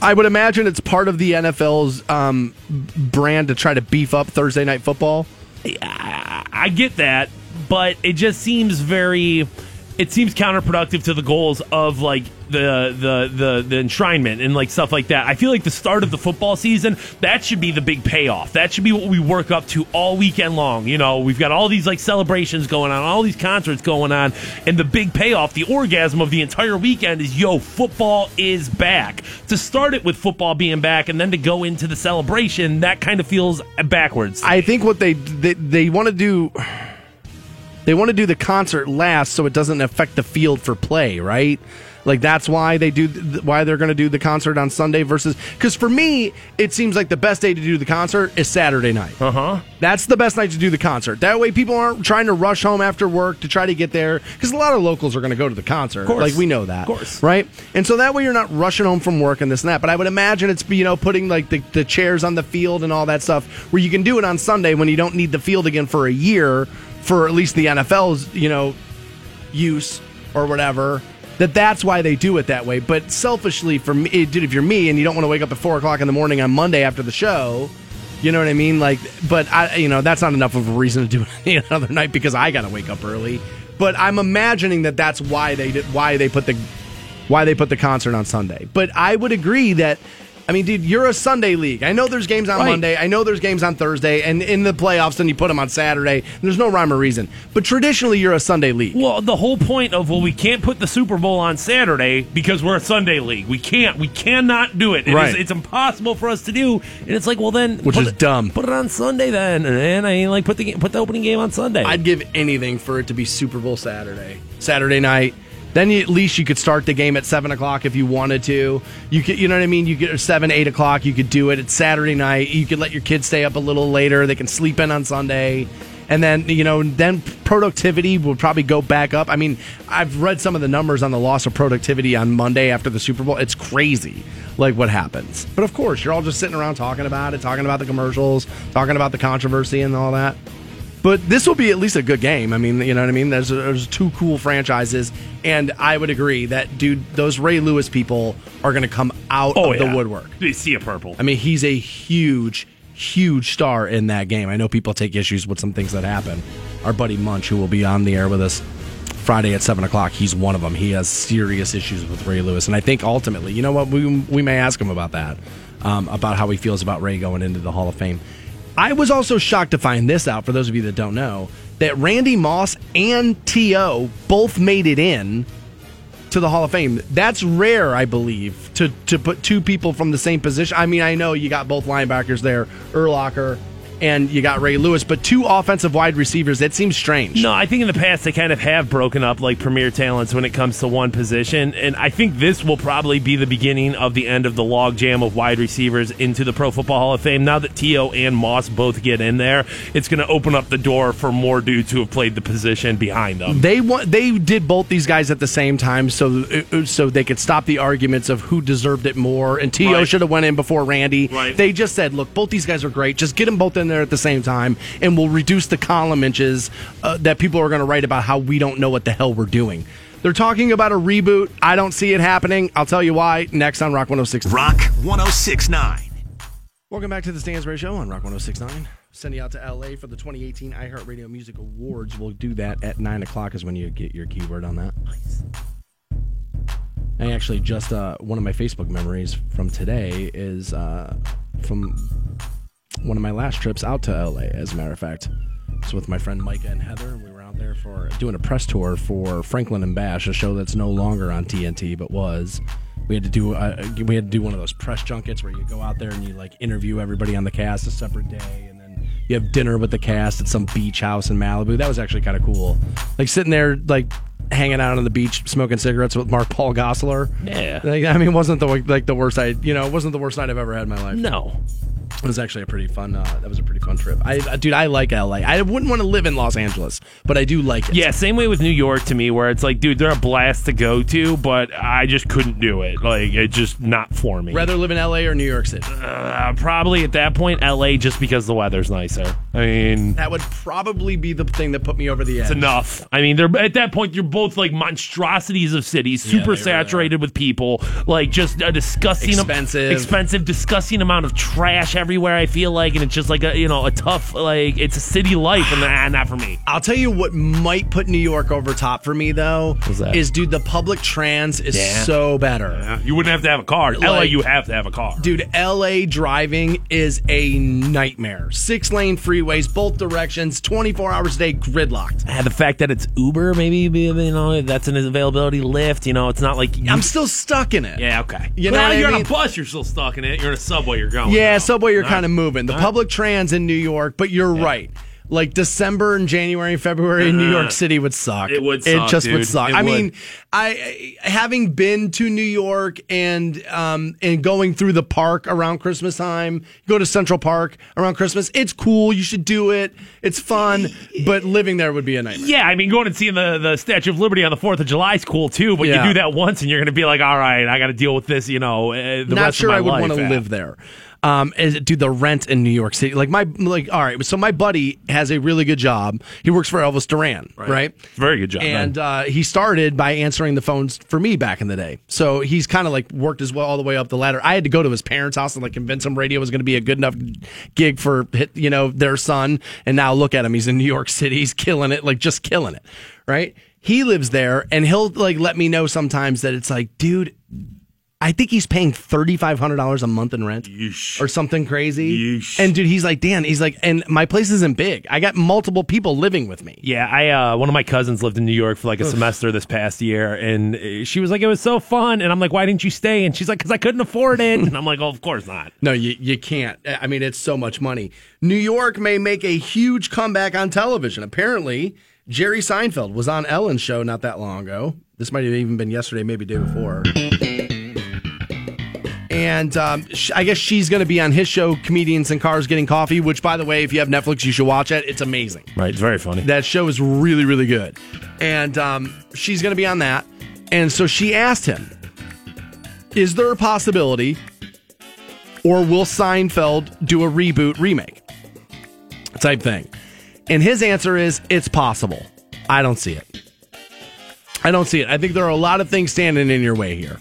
I would imagine it's part of the NFL's um, brand to try to beef up Thursday night football. I, get that, but it just seems very it seems counterproductive to the goals of like the the the the enshrinement and like stuff like that. I feel like the start of the football season that should be the big payoff. That should be what we work up to all weekend long. You know, we've got all these like celebrations going on, all these concerts going on, and the big payoff, the orgasm of the entire weekend is yo, football is back. To start it with football being back and then to go into the celebration, that kind of feels backwards. I think what they they, they want to do they want to do the concert last so it doesn't affect the field for play, right? Like that's why they do th- why they're going to do the concert on Sunday versus cuz for me it seems like the best day to do the concert is Saturday night. Uh-huh. That's the best night to do the concert. That way people aren't trying to rush home after work to try to get there cuz a lot of locals are going to go to the concert. course. Like we know that. Of course. Right? And so that way you're not rushing home from work and this and that. But I would imagine it's you know putting like the, the chairs on the field and all that stuff where you can do it on Sunday when you don't need the field again for a year for at least the NFL's, you know, use or whatever. That that's why they do it that way. But selfishly, for me, dude, if you're me and you don't want to wake up at four o'clock in the morning on Monday after the show, you know what I mean? Like, but I, you know, that's not enough of a reason to do it (laughs) any other night because I got to wake up early. But I'm imagining that that's why they did, why they put the why they put the concert on Sunday. But I would agree that. I mean, dude, you're a Sunday league. I know there's games on Right. Monday. I know there's games on Thursday, and in the playoffs, then you put them on Saturday. There's no rhyme or reason. But traditionally, you're a Sunday league. Well, the whole point of well, we can't put the Super Bowl on Saturday because we're a Sunday league. We can't. We cannot do it. It is- Right. it's impossible for us to do. And it's like, well, then, Which is it- dumb. Put it on Sunday then, and I mean, like put the put the opening game on Sunday. I'd give anything for it to be Super Bowl Saturday, Saturday night. Then you, at least you could start the game at seven o'clock if you wanted to. You could, you know what I mean. You get seven, eight o'clock. You could do it. It's Saturday night. You could let your kids stay up a little later. They can sleep in on Sunday, and then you know, then productivity will probably go back up. I mean, I've read some of the numbers on the loss of productivity on Monday after the Super Bowl. It's crazy, like what happens. But of course, you're all just sitting around talking about it, talking about the commercials, talking about the controversy and all that. But this will be at least a good game. I mean, you know what I mean? There's, there's two cool franchises, and I would agree that, dude, those Ray Lewis people are going to come out oh of yeah. the woodwork. See a purple. I mean, he's a huge, huge star in that game. I know people take issues with some things that happen. Our buddy Munch, who will be on the air with us Friday at seven o'clock, he's one of them. He has serious issues with Ray Lewis, and I think ultimately, you know what, we we may ask him about that, um, about how he feels about Ray going into the Hall of Fame. I was also shocked to find this out. For those of you that don't know, that Randy Moss and T.O. both made it in to the Hall of Fame. That's rare, I believe, to to put two people from the same position. I mean, I know you got both linebackers there, Urlacher, and you got Ray Lewis, but two offensive wide receivers. That seems strange. No, I think in the past they kind of have broken up like premier talents when it comes to one position, and I think this will probably be the beginning of the end of the logjam of wide receivers into the Pro Football Hall of Fame. Now that T.O. and Moss both get in there, it's going to open up the door for more dudes who have played the position behind them. They want they did both these guys at the same time, so uh, so they could stop the arguments of who deserved it more. And T.O. Right. should have went in before Randy. Right. They just said, look, both these guys are great. Just get them both in there at the same time, and we'll reduce the column inches uh, that people are going to write about how we don't know what the hell we're doing. They're talking about a reboot. I don't see it happening. I'll tell you why next on Rock 106. Rock 1069. Welcome back to the Stansbury Show on Rock 1069. send you out to LA for the 2018 iHeartRadio Music Awards. We'll do that at 9 o'clock, is when you get your keyword on that. I actually just, uh, one of my Facebook memories from today is uh, from one of my last trips out to LA, as a matter of fact. It's with my friend Micah and Heather. We were out there for doing a press tour for Franklin and Bash, a show that's no longer on TNT but was. We had to do uh, we had to do one of those press junkets where you go out there and you like interview everybody on the cast a separate day, and then you have dinner with the cast at some beach house in Malibu. That was actually kind of cool. Like sitting there, like hanging out on the beach, smoking cigarettes with Mark Paul Gosselaar. Yeah. Like, I mean, it wasn't the like the worst I you know it wasn't the worst night I've ever had in my life. No. It was actually a pretty fun. Uh, that was a pretty fun trip. I, dude, I like LA. I wouldn't want to live in Los Angeles, but I do like it. Yeah, same way with New York to me, where it's like, dude, they're a blast to go to, but I just couldn't do it. Like, it's just not for me. Rather live in LA or New York City. Uh, probably at that point, LA, just because the weather's nicer. I mean, That would probably be the thing that put me over the edge. it's enough. I mean, they're at that point, you're both like monstrosities of cities, super really saturated with people, like just a disgusting, Expensive. expensive, disgusting amount of trash everywhere. I feel like, and it's just like a you know a tough like it's a city life, and ah, not for me. I'll tell you what might put New York over top for me though. What's that? Is dude, the public trans is Yeah. so better. You wouldn't have to have a car. LA, you have to have a car. Dude, LA driving is a nightmare. Six lane freeways, both directions, 24 hours a day, gridlocked. Ah, the fact that it's Uber, maybe you know that's an availability Lyft. You know, it's not like you, I'm still stuck in it. yeah, okay. You well, what I you're on mean? a bus, you're still stuck in it. You're in a subway, you're going. Yeah, now. subway, you're kind of moving. The public trans in New York, but you're right. Like December and January and February in New York City would suck. Uh-huh. It would It suck, just would suck. It I would. mean, I having been to New York and um and going through the park around Christmas time, go to Central Park around Christmas. It's cool. You should do it. It's fun. But living there would be a nightmare. Yeah, I mean, going and seeing the, the Statue of Liberty on the 4th of July is cool too, but Yeah. you do that once and you're going to be like, all right, I got to deal with this, you know, uh, the Not rest sure of my I would want to live there. Um, is, dude, the rent in New York City, like my, like, all right. So my buddy has a really good job. He works for Elvis Duran, right? Very good job. And uh, he started by answering the phones for me back in the day. So he's kind of like worked his way all the way up the ladder. I had to go to his parents' house and like convince him radio was going to be a good enough gig for you know their son. And now look at him; he's in New York City. He's killing it, like just killing it, right? He lives there, and he'll like let me know sometimes that it's like, dude. I think he's paying thirty five hundred dollars a month in rent, Yeesh. or something crazy. Yeesh. And dude, he's like, Dan, he's like, and my place isn't big. I got multiple people living with me. Yeah, I uh, one of my cousins lived in New York for like a semester this past year, and uh, she was like, "It was so fun," and I'm like, "Why didn't you stay?" And she's like, "Cause I couldn't afford it," and I'm like, "Oh, of course not." No, you, you can't. I mean, it's so much money. New York may make a huge comeback on television. Apparently, Jerry Seinfeld was on Ellen's show not that long ago. This might have even been yesterday, maybe day before. And um, sh- I guess she's going to be on his show, Comedians in Cars Getting Coffee, which, by the way, if you have Netflix, you should watch it. It's amazing. Right, it's very funny. That show is really, really good. And um, she's going to be on that. And so she asked him, Is there a possibility, or will Seinfeld do a reboot remake? Type thing. And his answer is, It's possible. I don't see it. I don't see it. I think there are a lot of things standing in your way here.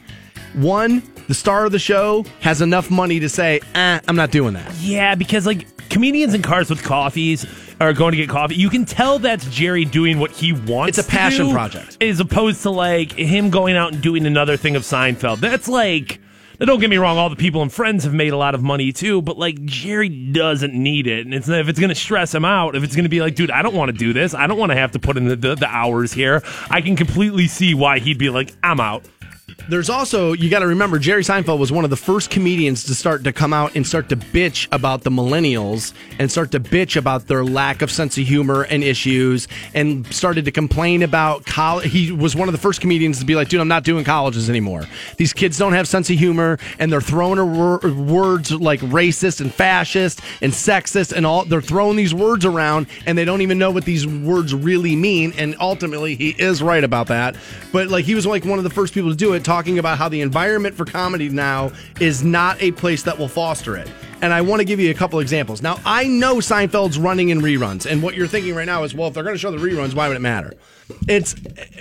One, the star of the show has enough money to say, eh, I'm not doing that. Yeah, because like comedians in cars with coffees are going to get coffee. You can tell that's Jerry doing what he wants. It's a passion do, project. as opposed to like him going out and doing another thing of Seinfeld. That's like. Now, don't get me wrong, all the people and friends have made a lot of money too, but like Jerry doesn't need it. And it's, if it's going to stress him out, if it's going to be like, dude, I don't want to do this, I don't want to have to put in the, the, the hours here, I can completely see why he'd be like, I'm out. There's also you got to remember Jerry Seinfeld was one of the first comedians to start to come out and start to bitch about the millennials and start to bitch about their lack of sense of humor and issues and started to complain about college. He was one of the first comedians to be like, "Dude, I'm not doing colleges anymore. These kids don't have sense of humor and they're throwing wor- words like racist and fascist and sexist and all. They're throwing these words around and they don't even know what these words really mean. And ultimately, he is right about that. But like, he was like one of the first people to do it, talking about how the environment for comedy now is not a place that will foster it. And I want to give you a couple examples. Now, I know Seinfeld's running in reruns, and what you're thinking right now is, well, if they're going to show the reruns, why would it matter? It's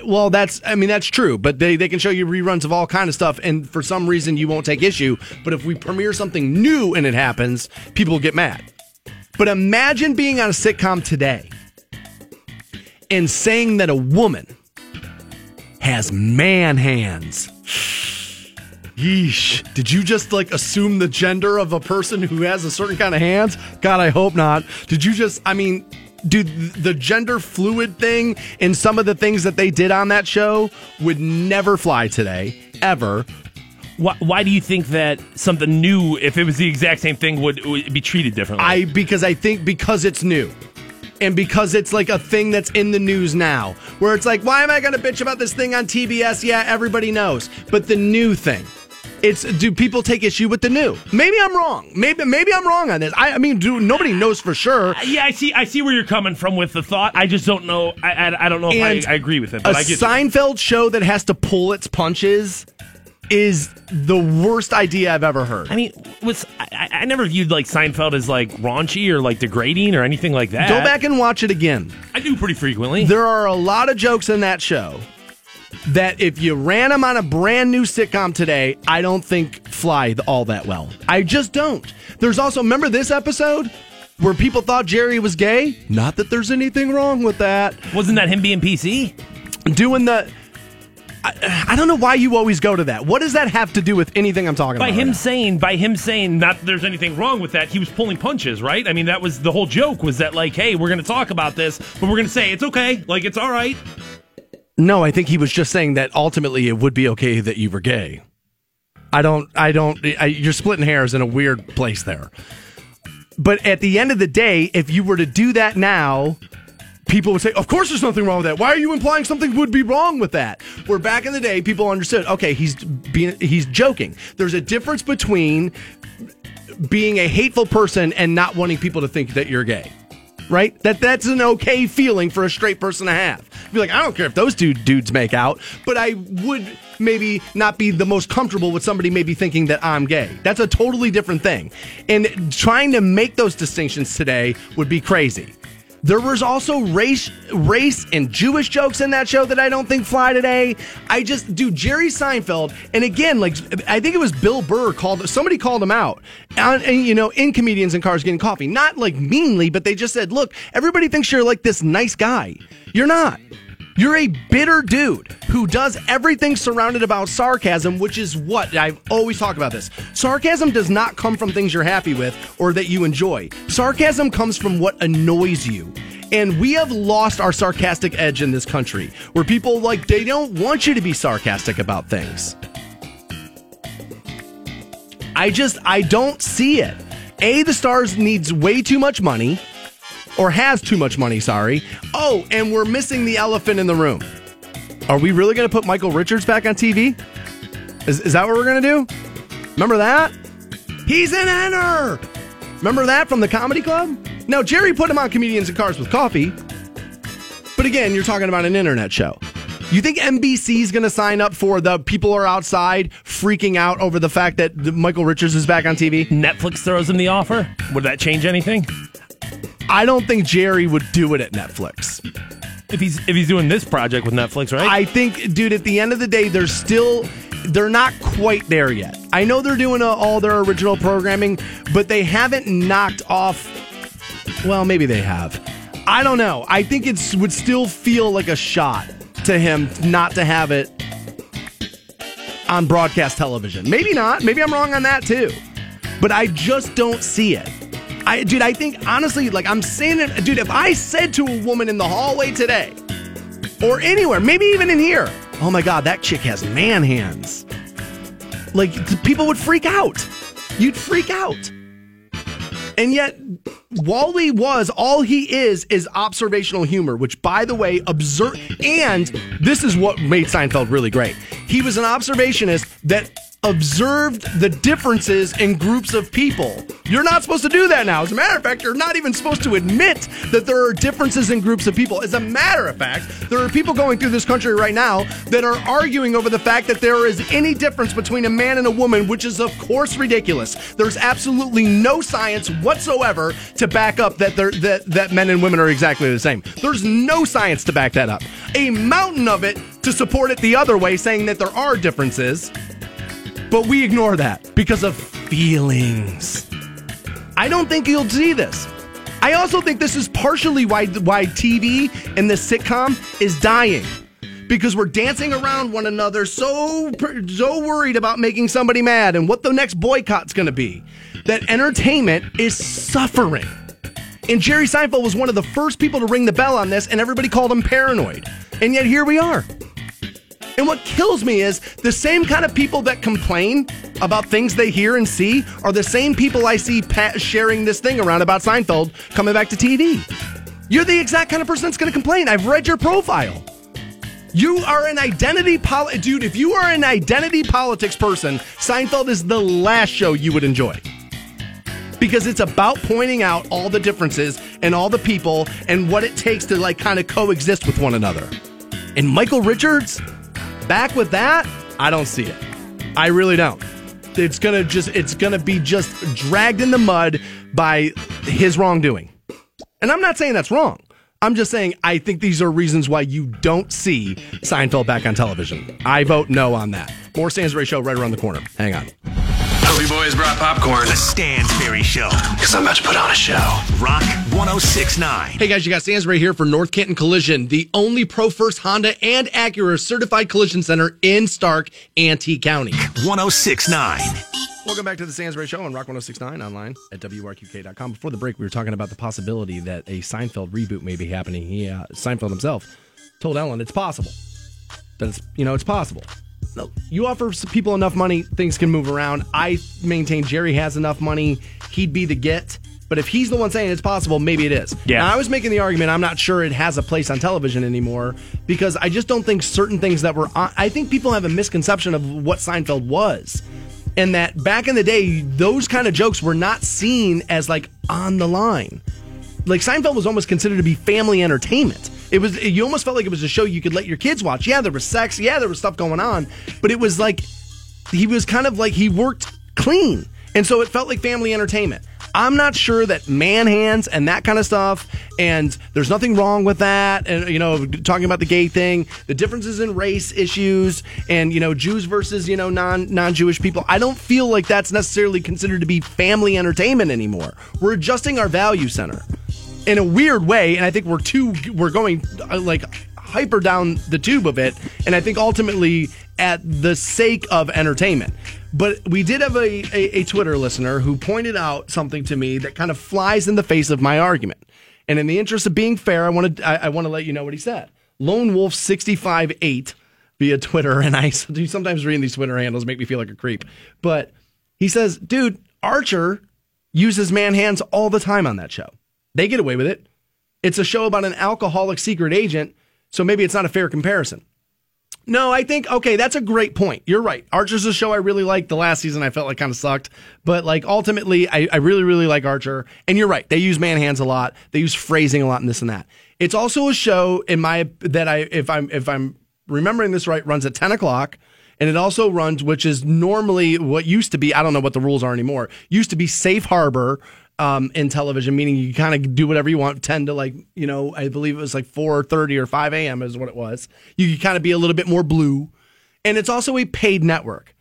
well, that's I mean that's true, but they they can show you reruns of all kind of stuff, and for some reason you won't take issue. But if we premiere something new and it happens, people get mad. But imagine being on a sitcom today and saying that a woman has man hands. Yeesh. Did you just like assume the gender of a person who has a certain kind of hands? God, I hope not. Did you just, I mean, dude, the gender fluid thing and some of the things that they did on that show would never fly today, ever. Why, why do you think that something new, if it was the exact same thing, would, would be treated differently? I because I think because it's new. And because it's like a thing that's in the news now, where it's like, why am I going to bitch about this thing on TBS? Yeah, everybody knows. But the new thing, it's do people take issue with the new? Maybe I'm wrong. Maybe maybe I'm wrong on this. I, I mean, do nobody knows for sure. Uh, yeah, I see. I see where you're coming from with the thought. I just don't know. I, I, I don't know if I, I agree with it. But a I get Seinfeld show that has to pull its punches is the worst idea I've ever heard. I mean, was I, I never viewed like Seinfeld as like raunchy or like degrading or anything like that. Go back and watch it again. I do pretty frequently. There are a lot of jokes in that show that if you ran them on a brand new sitcom today, I don't think fly all that well. I just don't. There's also, remember this episode where people thought Jerry was gay? Not that there's anything wrong with that. Wasn't that him being PC? Doing the. I, I don't know why you always go to that. What does that have to do with anything I'm talking By about? By him right saying, by him saying, not that there's anything wrong with that. He was pulling punches, right? I mean, that was the whole joke. Was that like, hey, we're going to talk about this, but we're going to say it's okay, like it's all right. No, I think he was just saying that ultimately it would be okay that you were gay. I don't, I don't, I, you're splitting hairs in a weird place there. But at the end of the day, if you were to do that now, people would say, Of course there's nothing wrong with that. Why are you implying something would be wrong with that? Where back in the day, people understood, okay, he's being, he's joking. There's a difference between being a hateful person and not wanting people to think that you're gay right? That that's an okay feeling for a straight person to have. Be like, I don't care if those two dudes make out, but I would maybe not be the most comfortable with somebody maybe thinking that I'm gay. That's a totally different thing. And trying to make those distinctions today would be crazy. There was also race, race and Jewish jokes in that show that I don't think fly today. I just do Jerry Seinfeld, and again, like I think it was Bill Burr called somebody called him out, and, and, you know, in comedians in cars getting coffee, not like meanly, but they just said, "Look, everybody thinks you're like this nice guy. You're not." You're a bitter dude who does everything surrounded about sarcasm, which is what I've always talked about this. Sarcasm does not come from things you're happy with or that you enjoy. Sarcasm comes from what annoys you. And we have lost our sarcastic edge in this country where people like they don't want you to be sarcastic about things. I just I don't see it. A the stars needs way too much money or has too much money, sorry. Oh, and we're missing the elephant in the room. Are we really going to put Michael Richards back on TV? Is, is that what we're going to do? Remember that? He's an enter. Remember that from the comedy club? Now, Jerry put him on Comedians in Cars with Coffee. But again, you're talking about an internet show. You think NBC is going to sign up for the people are outside freaking out over the fact that Michael Richards is back on TV? Netflix throws him the offer. Would that change anything? I don't think Jerry would do it at Netflix. If he's if he's doing this project with Netflix, right? I think, dude, at the end of the day, they're still, they're not quite there yet. I know they're doing uh all their original programming, but they haven't knocked off. Well, maybe they have. I don't know. I think it would still feel like a shot to him not to have it on broadcast television. Maybe not. Maybe I'm wrong on that too. But I just don't see it. I, dude, I think honestly, like I'm saying it, dude. If I said to a woman in the hallway today, or anywhere, maybe even in here, oh my god, that chick has man hands. Like people would freak out. You'd freak out. And yet, Wally was all he is is observational humor, which, by the way, observe. And this is what made Seinfeld really great. He was an observationist that observed the differences in groups of people. You're not supposed to do that now. As a matter of fact, you're not even supposed to admit that there are differences in groups of people. As a matter of fact, there are people going through this country right now that are arguing over the fact that there is any difference between a man and a woman, which is, of course, ridiculous. There's absolutely no science whatsoever to back up that, there, that, that men and women are exactly the same. There's no science to back that up. A mountain of it to support it the other way, saying that there are differences. But we ignore that because of feelings. I don't think you'll see this. I also think this is partially why why TV and this sitcom is dying. Because we're dancing around one another, so so worried about making somebody mad and what the next boycott's going to be, that entertainment is suffering. And Jerry Seinfeld was one of the first people to ring the bell on this, and everybody called him paranoid. And yet here we are. And what kills me is the same kind of people that complain about things they hear and see are the same people I see Pat sharing this thing around about Seinfeld coming back to TV. You're the exact kind of person that's going to complain. I've read your profile. You are an identity pol dude. If you are an identity politics person, Seinfeld is the last show you would enjoy because it's about pointing out all the differences and all the people and what it takes to like kind of coexist with one another. And Michael Richards, back with that, I don't see it. I really don't. It's gonna just it's gonna be just dragged in the mud by his wrongdoing. And I'm not saying that's wrong. I'm just saying I think these are reasons why you don't see Seinfeld back on television. I vote no on that. More Stansbury Show right around the corner. Hang on. Hope boys brought popcorn. The Stansbury Show. Because I'm about to put on a show. Rock 1069. Hey guys, you got Stansbury here for North Canton Collision, the only Pro First Honda and Acura certified collision center in Stark, Ante County. 1069. Welcome back to the Stansbury Show on Rock 1069 online at WRQK.com. Before the break, we were talking about the possibility that a Seinfeld reboot may be happening. He, uh, Seinfeld himself told Ellen it's possible. That it's, you know, it's possible. No, you offer people enough money, things can move around. I maintain Jerry has enough money, he'd be the get. But if he's the one saying it's possible, maybe it is. Yeah. Now, I was making the argument I'm not sure it has a place on television anymore because I just don't think certain things that were on. I think people have a misconception of what Seinfeld was. And that back in the day, those kind of jokes were not seen as like on the line. Like Seinfeld was almost considered to be family entertainment. It was you almost felt like it was a show you could let your kids watch. Yeah, there was sex. Yeah, there was stuff going on, but it was like he was kind of like he worked clean, and so it felt like family entertainment. I'm not sure that man hands and that kind of stuff, and there's nothing wrong with that. And you know, talking about the gay thing, the differences in race issues, and you know, Jews versus you know non non Jewish people. I don't feel like that's necessarily considered to be family entertainment anymore. We're adjusting our value center in a weird way, and I think we're too we're going uh, like hyper down the tube of it, and I think ultimately at the sake of entertainment. But we did have a, a, a Twitter listener who pointed out something to me that kind of flies in the face of my argument. And in the interest of being fair, I want to I, I want to let you know what he said. Lone Wolf sixty five eight via Twitter, and I (laughs) do sometimes reading these Twitter handles make me feel like a creep. But he says, dude, Archer uses man hands all the time on that show. They get away with it. It's a show about an alcoholic secret agent, so maybe it's not a fair comparison. No, I think okay, that's a great point. You're right. Archer's a show I really liked. The last season I felt like kind of sucked, but like ultimately, I, I really really like Archer. And you're right. They use man hands a lot. They use phrasing a lot and this and that. It's also a show in my that I if I'm if I'm remembering this right runs at ten o'clock. And it also runs, which is normally what used to be, I don't know what the rules are anymore, used to be Safe Harbor um, in television, meaning you kind of do whatever you want, 10 to like, you know, I believe it was like 4.30 or 5 a.m. is what it was. You could kind of be a little bit more blue. And it's also a paid network.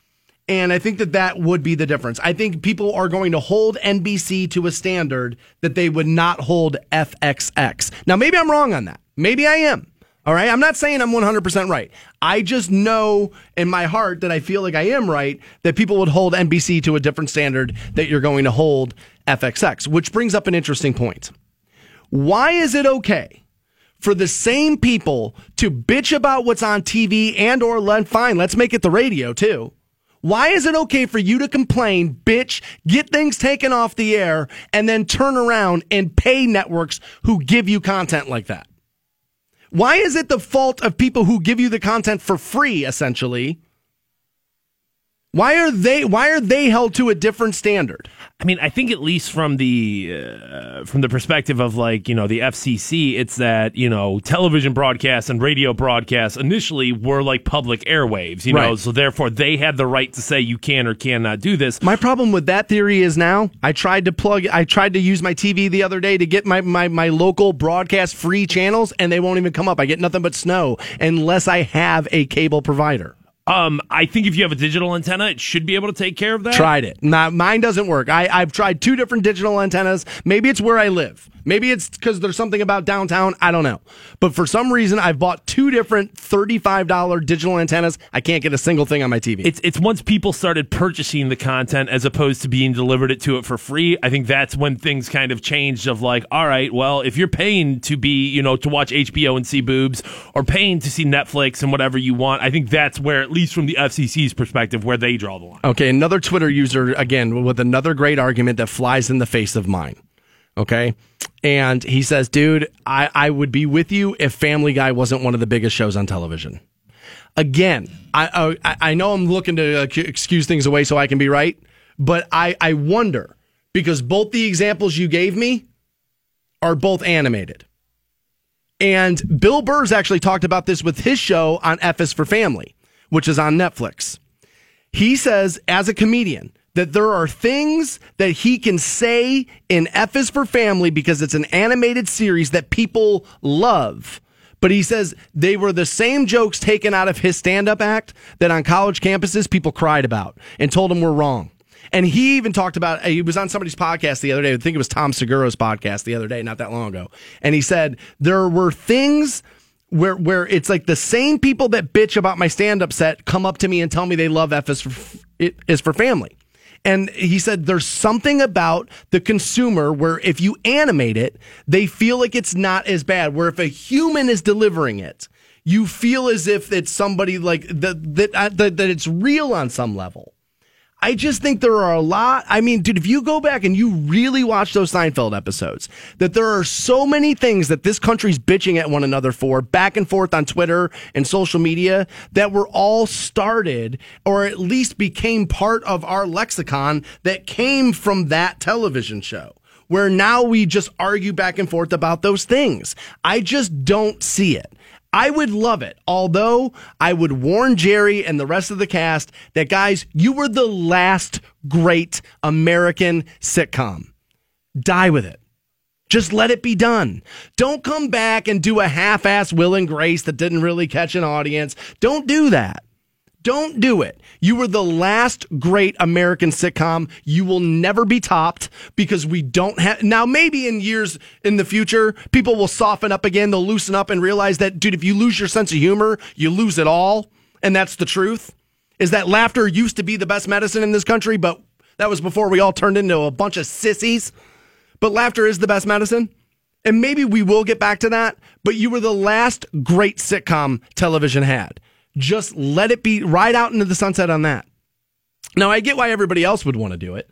And I think that that would be the difference. I think people are going to hold NBC to a standard that they would not hold FXX. Now, maybe I'm wrong on that. Maybe I am. All right. I'm not saying I'm 100% right. I just know in my heart that I feel like I am right that people would hold NBC to a different standard that you're going to hold FXX, which brings up an interesting point. Why is it okay for the same people to bitch about what's on TV and or fine, let's make it the radio too. Why is it okay for you to complain, bitch, get things taken off the air, and then turn around and pay networks who give you content like that? Why is it the fault of people who give you the content for free, essentially? Why are they why are they held to a different standard? I mean, I think at least from the uh, from the perspective of like you know the FCC, it's that you know television broadcasts and radio broadcasts initially were like public airwaves, you know, so therefore they had the right to say you can or cannot do this. My problem with that theory is now I tried to plug I tried to use my TV the other day to get my, my, my local broadcast free channels and they won't even come up. I get nothing but snow unless I have a cable provider. Um, I think if you have a digital antenna, it should be able to take care of that. Tried it. Now, mine doesn't work. I, I've tried two different digital antennas. Maybe it's where I live. Maybe it's because there's something about downtown. I don't know. But for some reason, I've bought two different $35 digital antennas. I can't get a single thing on my TV. It's it's once people started purchasing the content as opposed to being delivered it to it for free. I think that's when things kind of changed. Of like, all right, well, if you're paying to be, you know, to watch HBO and see boobs, or paying to see Netflix and whatever you want, I think that's where, at least from the FCC's perspective, where they draw the line. Okay, another Twitter user, again, with another great argument that flies in the face of mine. Okay. And he says, dude, I, I would be with you if Family Guy wasn't one of the biggest shows on television. Again, I, oh, I, I know I'm looking to excuse things away so I can be right, but I, I wonder because both the examples you gave me are both animated. And Bill Burr's actually talked about this with his show on F is for Family, which is on Netflix. He says, as a comedian, that there are things that he can say in F is for Family because it's an animated series that people love. But he says they were the same jokes taken out of his stand up act that on college campuses people cried about and told him were wrong. And he even talked about, he was on somebody's podcast the other day. I think it was Tom Segura's podcast the other day, not that long ago. And he said there were things where where it's like the same people that bitch about my stand up set come up to me and tell me they love F is for, is for family. And he said there's something about the consumer where if you animate it, they feel like it's not as bad. Where if a human is delivering it, you feel as if it's somebody like that that uh, that, that it's real on some level. I just think there are a lot. I mean, dude, if you go back and you really watch those Seinfeld episodes, that there are so many things that this country's bitching at one another for back and forth on Twitter and social media that were all started or at least became part of our lexicon that came from that television show where now we just argue back and forth about those things. I just don't see it. I would love it. Although I would warn Jerry and the rest of the cast that, guys, you were the last great American sitcom. Die with it. Just let it be done. Don't come back and do a half ass Will and Grace that didn't really catch an audience. Don't do that. Don't do it. You were the last great American sitcom. You will never be topped because we don't have. Now, maybe in years in the future, people will soften up again. They'll loosen up and realize that, dude, if you lose your sense of humor, you lose it all. And that's the truth. Is that laughter used to be the best medicine in this country, but that was before we all turned into a bunch of sissies. But laughter is the best medicine. And maybe we will get back to that. But you were the last great sitcom television had. Just let it be right out into the sunset on that. Now, I get why everybody else would want to do it.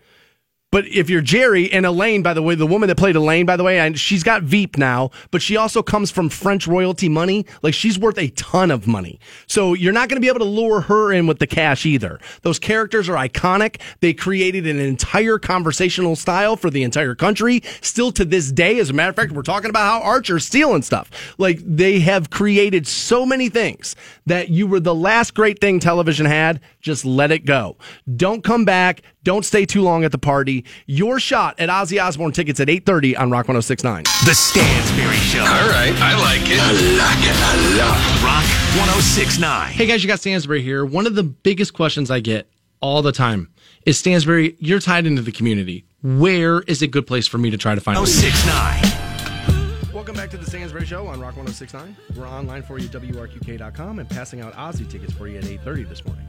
But if you're Jerry and Elaine, by the way, the woman that played Elaine, by the way, and she's got Veep now, but she also comes from French royalty money. Like she's worth a ton of money. So you're not going to be able to lure her in with the cash either. Those characters are iconic. They created an entire conversational style for the entire country. Still to this day, as a matter of fact, we're talking about how Archer's stealing stuff. Like they have created so many things that you were the last great thing television had. Just let it go. Don't come back. Don't stay too long at the party. Your shot at Ozzy Osbourne tickets at 8:30 on Rock 1069. The Stansbury Show. All right, I like it. I like it a lot. Rock 1069. Hey guys, you got Stansbury here. One of the biggest questions I get all the time is Stansbury, you're tied into the community. Where is a good place for me to try to find 1069. Welcome back to the Stansbury Show on Rock 1069. We're online for you, WRQK.com, and passing out Ozzy tickets for you at 8.30 this morning.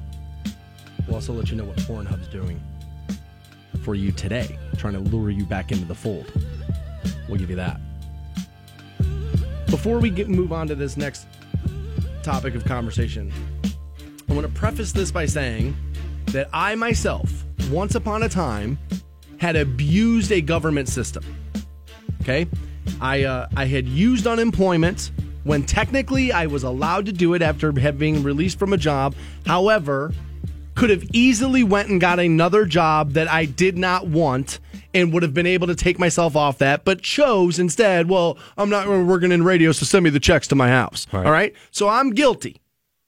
We'll also let you know what Pornhub's doing for you today, trying to lure you back into the fold. We'll give you that. Before we get move on to this next topic of conversation, I want to preface this by saying that I myself, once upon a time, had abused a government system. Okay, I uh, I had used unemployment when technically I was allowed to do it after having released from a job. However, could have easily went and got another job that I did not want and would have been able to take myself off that, but chose instead, well, I'm not working in radio, so send me the checks to my house. All right. So I'm guilty.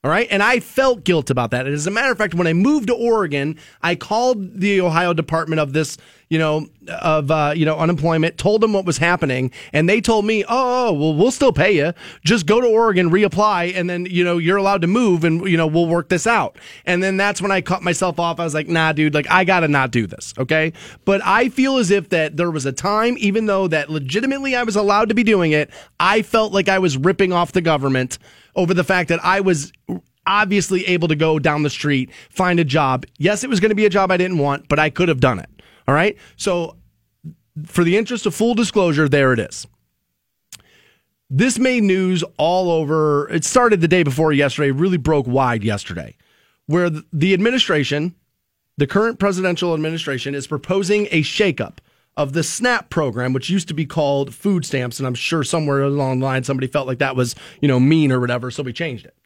All right. And I felt guilt about that. And as a matter of fact, when I moved to Oregon, I called the Ohio Department of this, you know, of, uh, you know, unemployment, told them what was happening. And they told me, oh, well, we'll still pay you. Just go to Oregon, reapply, and then, you know, you're allowed to move and, you know, we'll work this out. And then that's when I cut myself off. I was like, nah, dude, like, I got to not do this. Okay. But I feel as if that there was a time, even though that legitimately I was allowed to be doing it, I felt like I was ripping off the government over the fact that I was obviously able to go down the street, find a job. Yes, it was going to be a job I didn't want, but I could have done it. All right. So, for the interest of full disclosure, there it is. This made news all over. It started the day before yesterday, really broke wide yesterday, where the administration, the current presidential administration, is proposing a shakeup of the SNAP program, which used to be called food stamps. And I'm sure somewhere along the line somebody felt like that was, you know, mean or whatever. So we changed it.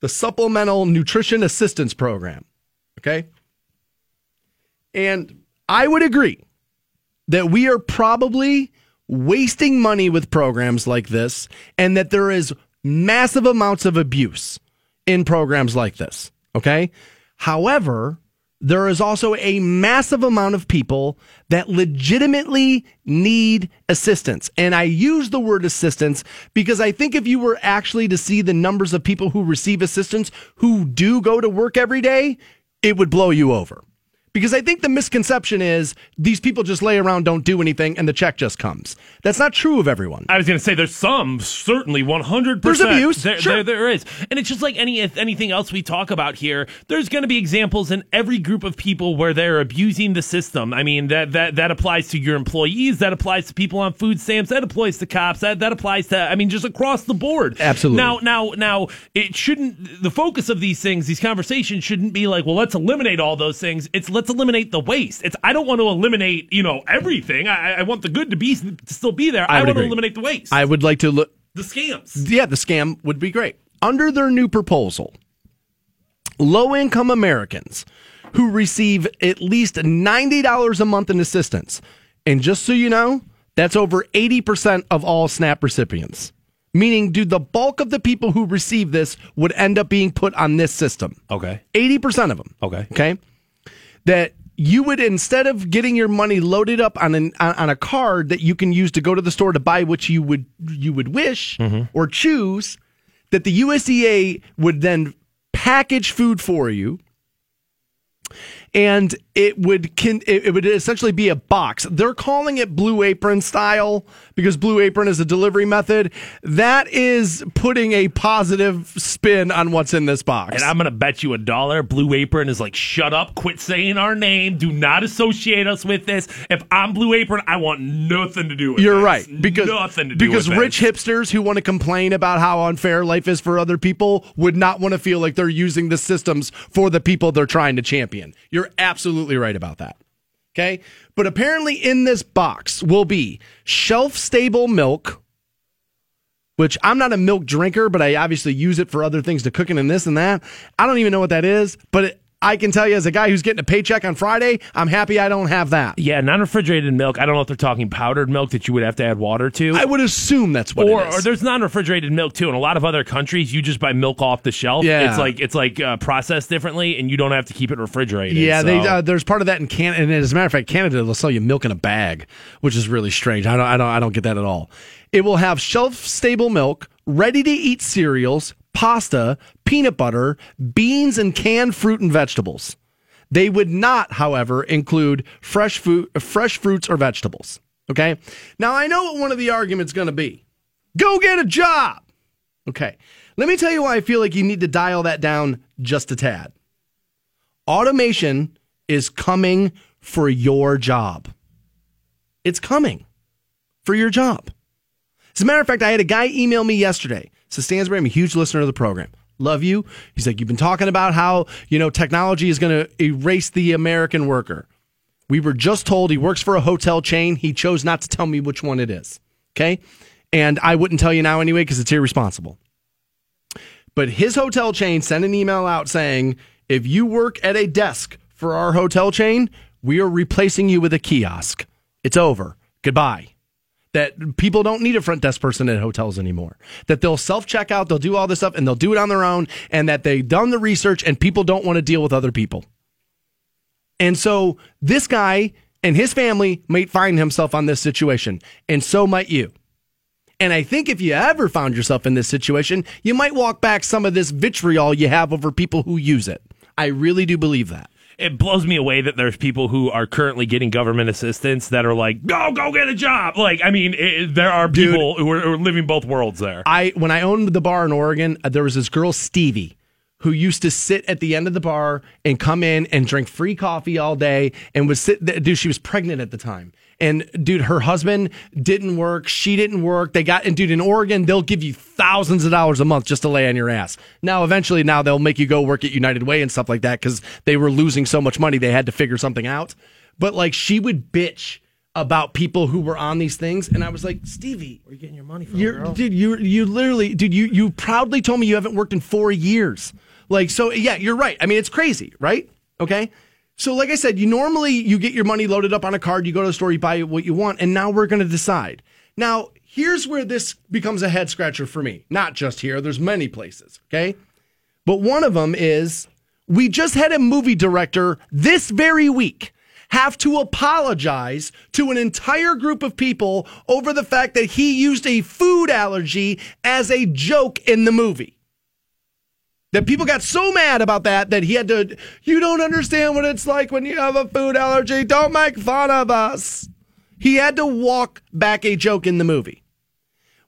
The Supplemental Nutrition Assistance Program. Okay. And I would agree that we are probably wasting money with programs like this and that there is massive amounts of abuse in programs like this. Okay. However, there is also a massive amount of people that legitimately need assistance. And I use the word assistance because I think if you were actually to see the numbers of people who receive assistance who do go to work every day, it would blow you over. Because I think the misconception is these people just lay around, don't do anything, and the check just comes. That's not true of everyone. I was going to say there's some, certainly 100%. There's abuse, There, sure. there, there is. And it's just like any anything else we talk about here. There's going to be examples in every group of people where they're abusing the system. I mean, that, that, that applies to your employees. That applies to people on food stamps. That applies to cops. That, that applies to, I mean, just across the board. Absolutely. Now, now, now, it shouldn't, the focus of these things, these conversations shouldn't be like, well, let's eliminate all those things. It's let's eliminate the waste. It's, I don't want to eliminate, you know, everything. I, I want the good to be, to still be there. I, would want to eliminate the waste. I would like to look. the scams. Yeah, the scam would be great. Under their new proposal, low income Americans who receive at least $90 a month in assistance, and just so you know, that's over 80% of all SNAP recipients. Meaning, dude, the bulk of the people who receive this would end up being put on this system. Okay. 80% of them. Okay. Okay. That you would, instead of getting your money loaded up on, an, on a card that you can use to go to the store to buy what you would, you would wish mm-hmm. or choose, that the USDA would then package food for you and it would can, it, would essentially be a box. They're calling it Blue Apron style because Blue Apron is a delivery method. That is putting a positive spin on what's in this box. And I'm going to bet you a dollar Blue Apron is like, shut up, quit saying our name, do not associate us with this. If I'm Blue Apron, I want nothing to do with You're this. right because nothing to do because rich this. hipsters who want to complain about how unfair life is for other people would not want to feel like they're using the systems for the people they're trying to champion. You're absolutely right about that. Okay, but apparently in this box will be shelf stable milk. Which I'm not a milk drinker, but I obviously use it for other things to cooking and this and that. I don't even know what that is, but it, I can tell you as a guy who's getting a paycheck on Friday, I'm happy I don't have that. Yeah, non refrigerated milk. I don't know if they're talking powdered milk that you would have to add water to. I would assume that's what or, it is. or there's non-refrigerated milk too. In a lot of other countries, you just buy milk off the shelf. Yeah. it's like it's like uh, processed differently, and you don't have to keep it refrigerated. Yeah, they, uh, there's part of that in Canada, and as a matter of fact, Canada they'll sell you milk in a bag, which is really strange. I don't, I don't, I don't get that at all. It will have shelf stable milk, ready to eat cereals, pasta, peanut butter, beans, and canned fruit and vegetables. They would not, however, include fresh food, fresh fruits or vegetables. Okay. Now I know what one of the arguments going to be. Go get a job. Okay. Let me tell you why I feel like you need to dial that down just a tad automation is coming for your job. It's coming for your job. As a matter of fact, I had a guy email me yesterday. So Stansbury, I'm a huge listener of the program. Love you. He's like, you've been talking about how, you know, technology is going to erase the American worker. We were just told he works for a hotel chain. He chose not to tell me which one it is. Okay. And I wouldn't tell you now anyway because it's irresponsible. But his hotel chain sent an email out saying, if you work at a desk for our hotel chain, we are replacing you with a kiosk. It's over. Goodbye. That people don't need a front desk person at hotels anymore. That they'll self check out, they'll do all this stuff, and they'll do it on their own, and that they've done the research, and people don't want to deal with other people. And so this guy and his family might find himself on this situation, and so might you. And I think if you ever found yourself in this situation, you might walk back some of this vitriol you have over people who use it. I really do believe that. It blows me away that there's people who are currently getting government assistance that are like, go, go get a job. Like, I mean, it, there are Dude. people who, are, who are living both worlds there. I when I owned the bar in Oregon, uh, there was this girl Stevie who used to sit at the end of the bar and come in and drink free coffee all day and was sit dude she was pregnant at the time. And dude her husband didn't work, she didn't work. They got and dude in Oregon they'll give you thousands of dollars a month just to lay on your ass. Now eventually now they'll make you go work at United Way and stuff like that cuz they were losing so much money they had to figure something out. But like she would bitch about people who were on these things and I was like, "Stevie, Where are you getting your money from, you're, dude, you you literally, dude, you you proudly told me you haven't worked in four years. Like, so yeah, you're right. I mean, it's crazy, right? Okay. So, like I said, you normally you get your money loaded up on a card, you go to the store, you buy what you want, and now we're going to decide. Now, here's where this becomes a head scratcher for me. Not just here. There's many places. Okay. But one of them is we just had a movie director this very week have to apologize to an entire group of people over the fact that he used a food allergy as a joke in the movie. That people got so mad about that that he had to, you don't understand what it's like when you have a food allergy. Don't make fun of us. He had to walk back a joke in the movie.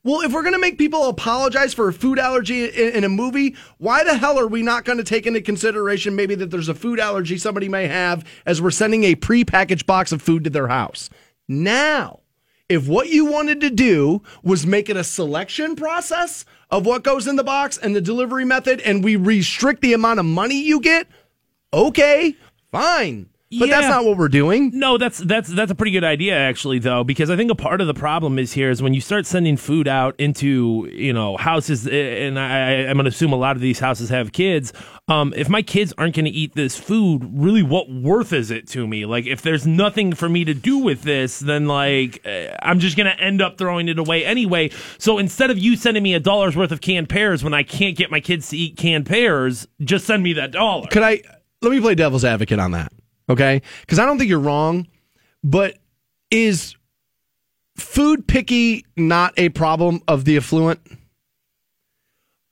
Well, if we're going to make people apologize for a food allergy in, in a movie, why the hell are we not going to take into consideration maybe that there's a food allergy somebody may have as we're sending a prepackaged box of food to their house? Now, if what you wanted to do was make it a selection process of what goes in the box and the delivery method, and we restrict the amount of money you get, okay, fine. But that's not what we're doing. No, that's that's that's a pretty good idea actually though because I think a part of the problem is here is when you start sending food out into you know houses eh, and I, I'm going to assume a lot of these houses have kids. Um, if my kids aren't going to eat this food, really, what worth is it to me? Like if there's nothing for me to do with this, then like eh, I'm just going to end up throwing it away anyway. So instead of you sending me a dollar's worth of canned pears when I can't get my kids to eat canned pears, just send me that dollar. Could I let me play devil's advocate on that? Okay, because I don't think you're wrong, but is food picky not a problem of the affluent?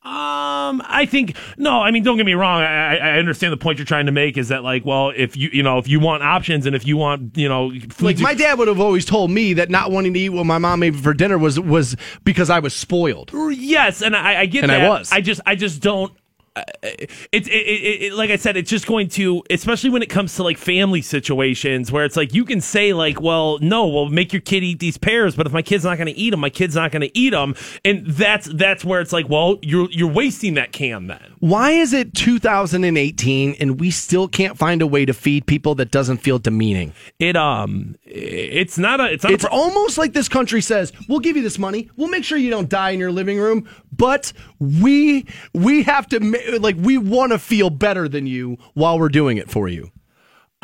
Um, I think no. I mean, don't get me wrong. I, I I understand the point you're trying to make is that like, well, if you you know if you want options and if you want you know food Like my dad would have always told me that not wanting to eat what my mom made for dinner was was because I was spoiled. yes, and I, I get And I that. was. I just I just don't. Uh, it, it, it, it, like I said, it's just going to, especially when it comes to like family situations where it's like you can say like, well, no, we'll make your kid eat these pears, but if my kid's not going to eat them, my kid's not going to eat them, and that's that's where it's like, well, you're you're wasting that can then. Why is it 2018 and we still can't find a way to feed people that doesn't feel demeaning? It um, it's not a, it's not. It's a pro- almost like this country says, "We'll give you this money. We'll make sure you don't die in your living room, but we we have to ma- like we want to feel better than you while we're doing it for you."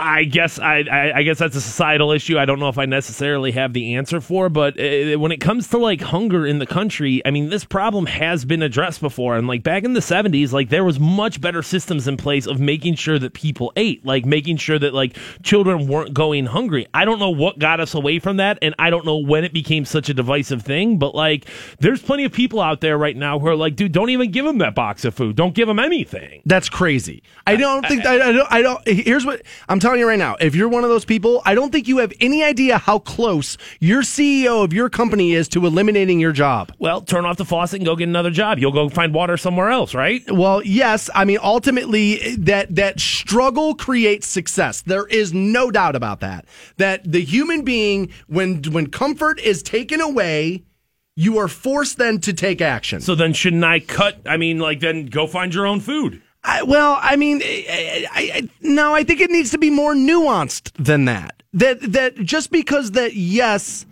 I guess I, I I guess that's a societal issue. I don't know if I necessarily have the answer for, but uh, when it comes to like hunger in the country, I mean, this problem has been addressed before. And like back in the '70s, like there was much better systems in place of making sure that people ate, like making sure that like children weren't going hungry. I don't know what got us away from that, and I don't know when it became such a divisive thing. But like, there's plenty of people out there right now who are like, dude, don't even give them that box of food. Don't give them anything. That's crazy. I don't think I, I don't I don't here's what I'm telling you right now. If you're one of those people, I don't think you have any idea how close your CEO of your company is to eliminating your job. Well, turn off the faucet and go get another job. You'll go find water somewhere else, right? Well, yes, I mean ultimately that that struggle creates success. There is no doubt about that. That the human being when when comfort is taken away, you are forced then to take action. So then, shouldn't I cut? I mean, like, then go find your own food. I, well, I mean, I, I, no, I think it needs to be more nuanced than that. That that just because that yes,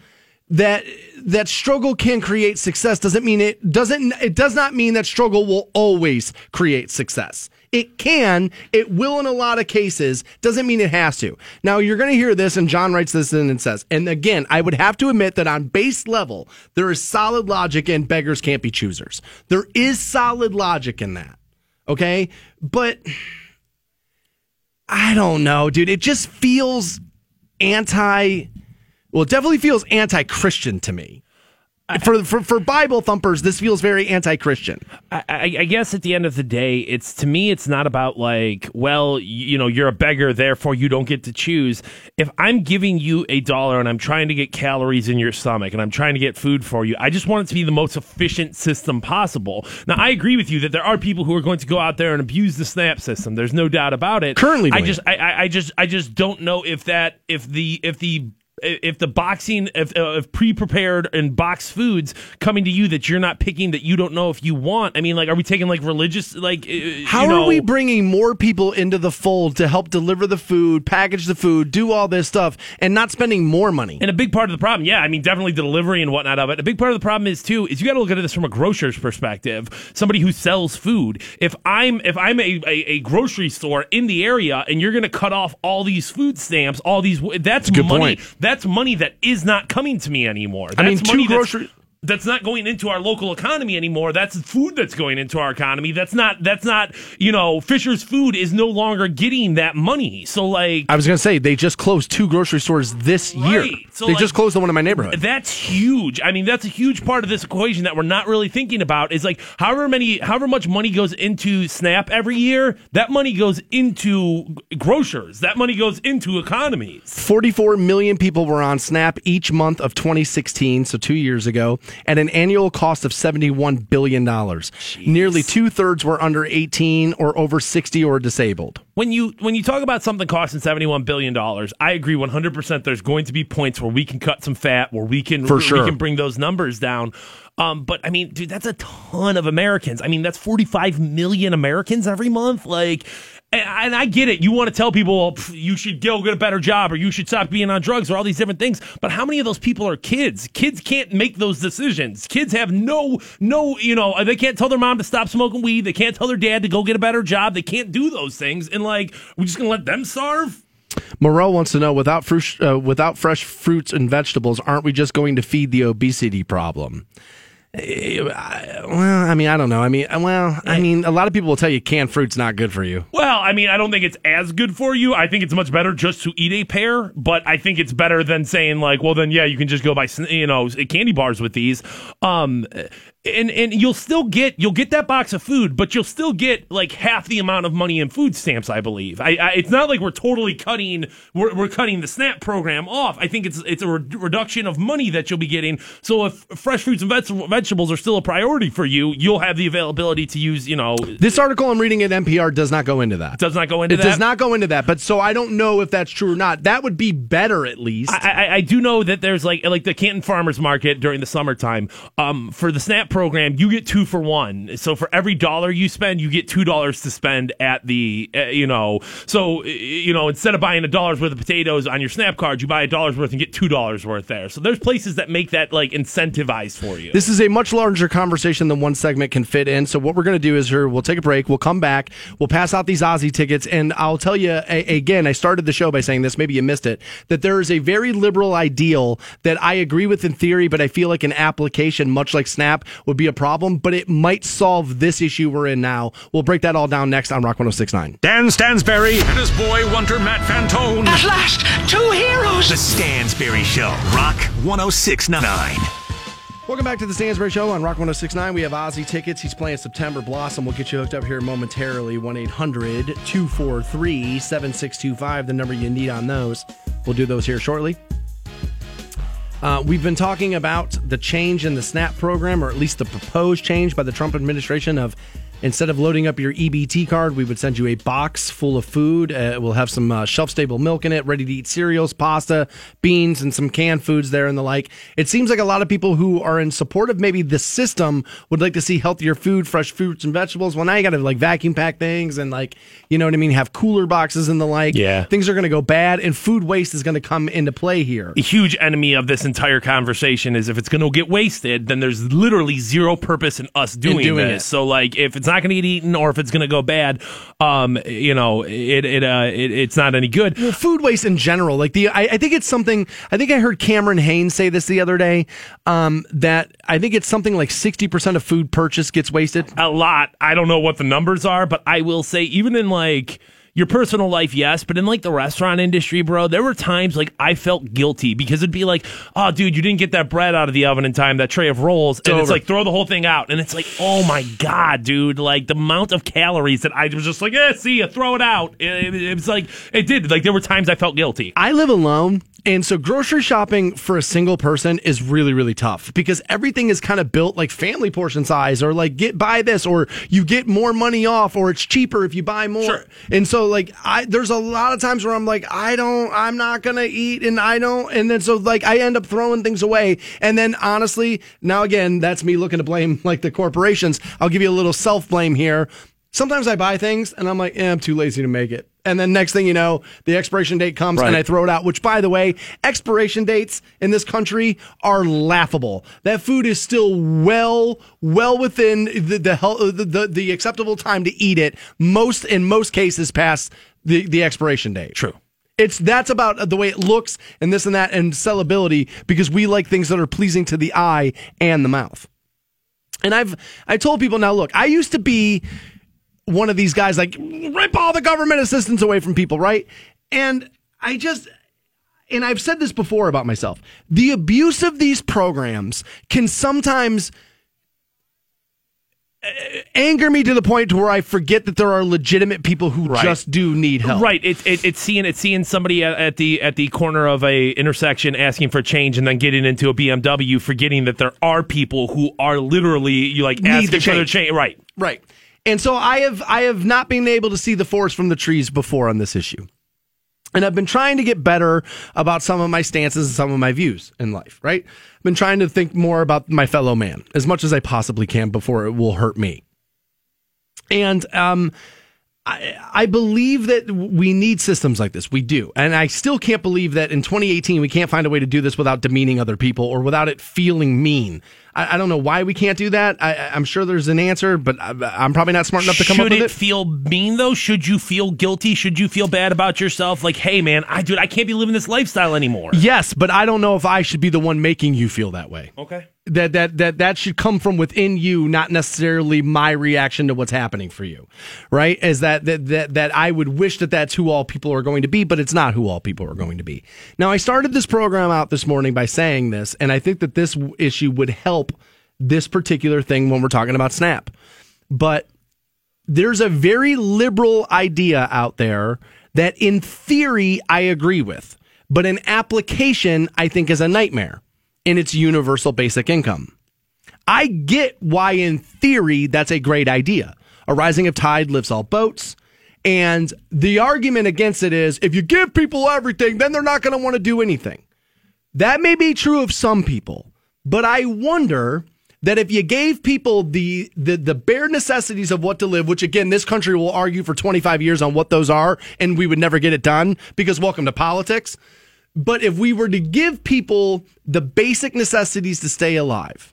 that that struggle can create success doesn't mean it doesn't. It does not mean that struggle will always create success. It can, it will in a lot of cases, doesn't mean it has to. Now, you're going to hear this, and John writes this in and says, and again, I would have to admit that on base level, there is solid logic in beggars can't be choosers. There is solid logic in that. Okay? But I don't know, dude. It just feels anti, well, it definitely feels anti Christian to me. For, for for Bible thumpers, this feels very anti-Christian. I, I, I guess at the end of the day, it's to me, it's not about like, well, you know, you're a beggar, therefore you don't get to choose. If I'm giving you a dollar and I'm trying to get calories in your stomach and I'm trying to get food for you, I just want it to be the most efficient system possible. Now, I agree with you that there are people who are going to go out there and abuse the SNAP system. There's no doubt about it. Currently, I just, I, I, I just, I just don't know if that, if the, if the if the boxing if, uh, if pre-prepared and boxed foods coming to you that you're not picking that you don't know if you want i mean like are we taking like religious like uh, How you know, are we bringing more people into the fold to help deliver the food, package the food, do all this stuff, and not spending more money? and a big part of the problem, yeah, I mean, definitely delivery and whatnot of it. A big part of the problem is too is you got to look at this from a grocer's perspective. Somebody who sells food. If I'm if I'm a, a, a grocery store in the area and you're going to cut off all these food stamps, all these that's good money. point. That's money that is not coming to me anymore. That's I mean, two money grocery- that's not going into our local economy anymore. That's food that's going into our economy. That's not that's not, you know, Fisher's Food is no longer getting that money. So like I was going to say they just closed two grocery stores this year. So, they like, just closed the one in my neighborhood. That's huge. I mean, that's a huge part of this equation that we're not really thinking about. Is like however many, however much money goes into SNAP every year, that money goes into grocers. That money goes into economies. 44 million people were on SNAP each month of 2016, so two years ago, at an annual cost of $71 billion. Nearly two thirds were under 18 or over 60 or disabled. When you when you talk about something costing seventy one billion dollars, I agree one hundred percent. There's going to be points where we can cut some fat, where we can For we sure. can bring those numbers down. Um, but I mean, dude, that's a ton of Americans. I mean, that's forty five million Americans every month. Like, and, I get it. You want to tell people pff, you should go get a better job, or you should stop being on drugs, or all these different things. But how many of those people are kids? Kids can't make those decisions. Kids have no no, you know, they can't tell their mom to stop smoking weed. They can't tell their dad to go get a better job. They can't do those things. And like, we're just gonna let them starve. Morel wants to know without uh, without fresh fruits and vegetables, aren't we just going to feed the obesity problem? Eh, Well, I mean, I don't know. I mean, uh, well, I mean, a lot of people will tell you canned fruit's not good for you. Well, I mean, I don't think it's as good for you. I think it's much better just to eat a pear, but I think it's better than saying like, well, then yeah, you can just go buy you know candy bars with these. Um, and and you'll still get you'll get that box of food, but you'll still get like half the amount of money in food stamps. I believe. I, I it's not like we're totally cutting we're, we're cutting the SNAP program off. I think it's it's a re- reduction of money that you'll be getting. So if fresh fruits and veg- vegetables are still a priority for you, you'll have the availability to use. You know, This article I'm reading at NPR does not go into that. does not go into It that. does not go into that, but so I don't know if that's true or not. That would be better at least. I, I, I do know that there's like like the Canton Farmers Market during the summertime. Um, for the SNAP program, you get two for one. So for every dollar you spend, you get two dollars to spend at the uh, you know. So uh, you know instead of buying a dollar's worth of potatoes on your SNAP card, you buy a dollar's worth and get two dollars worth there. So there's places that make that like incentivized for you. This is a much larger conversation than one segment can fit in. So what we're going to do is we'll take a break. We'll come back. We'll pass out these Ozzy tickets, and I'll tell you a- again. I started the show by saying this. Maybe you missed it. That there is a very liberal ideal that I agree with in theory, but I feel like an application, much like Snap, would be a problem. But it might solve this issue we're in now. We'll break that all down next on Rock 106.9. Dan Stansbury and his boy Wonder Matt Fantone. At last, two heroes. The Stansbury Show. Rock 1069. Welcome back to the Stansbury Show on Rock 1069. We have Ozzy tickets. He's playing September Blossom. We'll get you hooked up here momentarily. 1 800 243 7625, the number you need on those. We'll do those here shortly. Uh, we've been talking about the change in the SNAP program, or at least the proposed change by the Trump administration of instead of loading up your EBT card, we would send you a box full of food. Uh, we'll have some uh, shelf stable milk in it, ready to eat cereals, pasta, beans, and some canned foods there and the like. It seems like a lot of people who are in support of maybe the system would like to see healthier food, fresh fruits and vegetables. Well, now you got to like vacuum pack things and like, you know what I mean? Have cooler boxes and the like. Yeah. Things are going to go bad and food waste is going to come into play here. a huge enemy of this entire conversation is if it's going to get wasted, then there's literally zero purpose in us doing, doing this. it. So, like, if it's not going to get eaten or if it's going to go bad, um, you know, it it, uh, it it's not any good. Well, food waste in general, like the, I, I think it's something. I think I heard Cameron Hanes say this the other day. Um, that I think it's something like sixty percent of food purchase gets wasted. A lot. I don't know what the numbers are, but I will say even in like your personal life, yes, but in like the restaurant industry, bro, there were times like I felt guilty because it'd be like, oh, dude, you didn't get that bread out of the oven in time, that tray of rolls, and it's like throw the whole thing out, and it's like, oh my god, dude, like the amount of calories that I was just like, yeah, see you, throw it out. It, it, it was like it did. Like there were times I felt guilty. I live alone. And so grocery shopping for a single person is really, really tough because everything is kind of built like family portion size or like get buy this or you get more money off or it's cheaper if you buy more. Sure. And so like I there's a lot of times where I'm like, I don't I'm not gonna eat and I don't and then so like I end up throwing things away. And then honestly, now again, that's me looking to blame like the corporations. I'll give you a little self blame here. Sometimes I buy things and I'm like, eh, I'm too lazy to make it. And then next thing you know, the expiration date comes and I throw it out, which by the way, expiration dates in this country are laughable. That food is still well, well within the, the, the, the, the acceptable time to eat it. Most, in most cases past the, the expiration date. True. It's that's about the way it looks and this and that and sellability because we like things that are pleasing to the eye and the mouth. And I've I told people now look, I used to be one of these guys like rip all the government assistance away from people, right? And I just and I've said this before about myself. The abuse of these programs can sometimes uh, anger me to the point to where I forget that there are legitimate people who Right. just do need help. Right. It, it, it's seeing it's seeing somebody at, the at the corner of a intersection asking for change and then getting into a BMW, forgetting that there are people who are literally you like Need asking the for their change. change. Right. Right. And so I have I have not been able to see the forest from the trees before on this issue. And I've been trying to get better about some of my stances and some of my views in life, right? I've been trying to think more about my fellow man as much as I possibly can before it will hurt me. And um I, I believe that we need systems like this. We do. And I still can't believe that in 2018 we can't find a way to do this without demeaning other people or without it feeling mean. I, I don't know why we can't do that. I, I'm sure there's an answer, but I, I'm probably not smart enough to come Should up with it Should it. feel mean though? Should you feel guilty? Should you feel bad about yourself? Like, hey man, I dude, I can't be living this lifestyle anymore. yes, but I don't know if I should be the one making you feel that way. Okay. That that that that should come from within you not necessarily my reaction to what's happening for you right? Is that that that, that i would wish that that's who all people are going to be but it's not who all people are going to be. Now i started this program out this morning by saying this and i think that this issue would help this particular thing when we're talking about snap. But there's a very liberal idea out there that in theory I agree with, but in application I think is a nightmare. And it's universal basic income. I get why in theory that's a great idea. A rising of tide lifts all boats. And the argument against it is if you give people everything, then they're not going to want to do anything. That may be true of some people, but I wonder that if you gave people the, the the bare necessities of what to live, which again this country will argue for 25 years on what those are, and we would never get it done because welcome to politics. But if we were to give people the basic necessities to stay alive,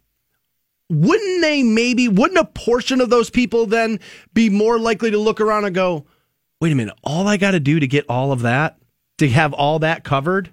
wouldn't they maybe wouldn't a portion of those people then be more likely to look around and go, wait a minute, all I got to do to get all of that, to have all that covered,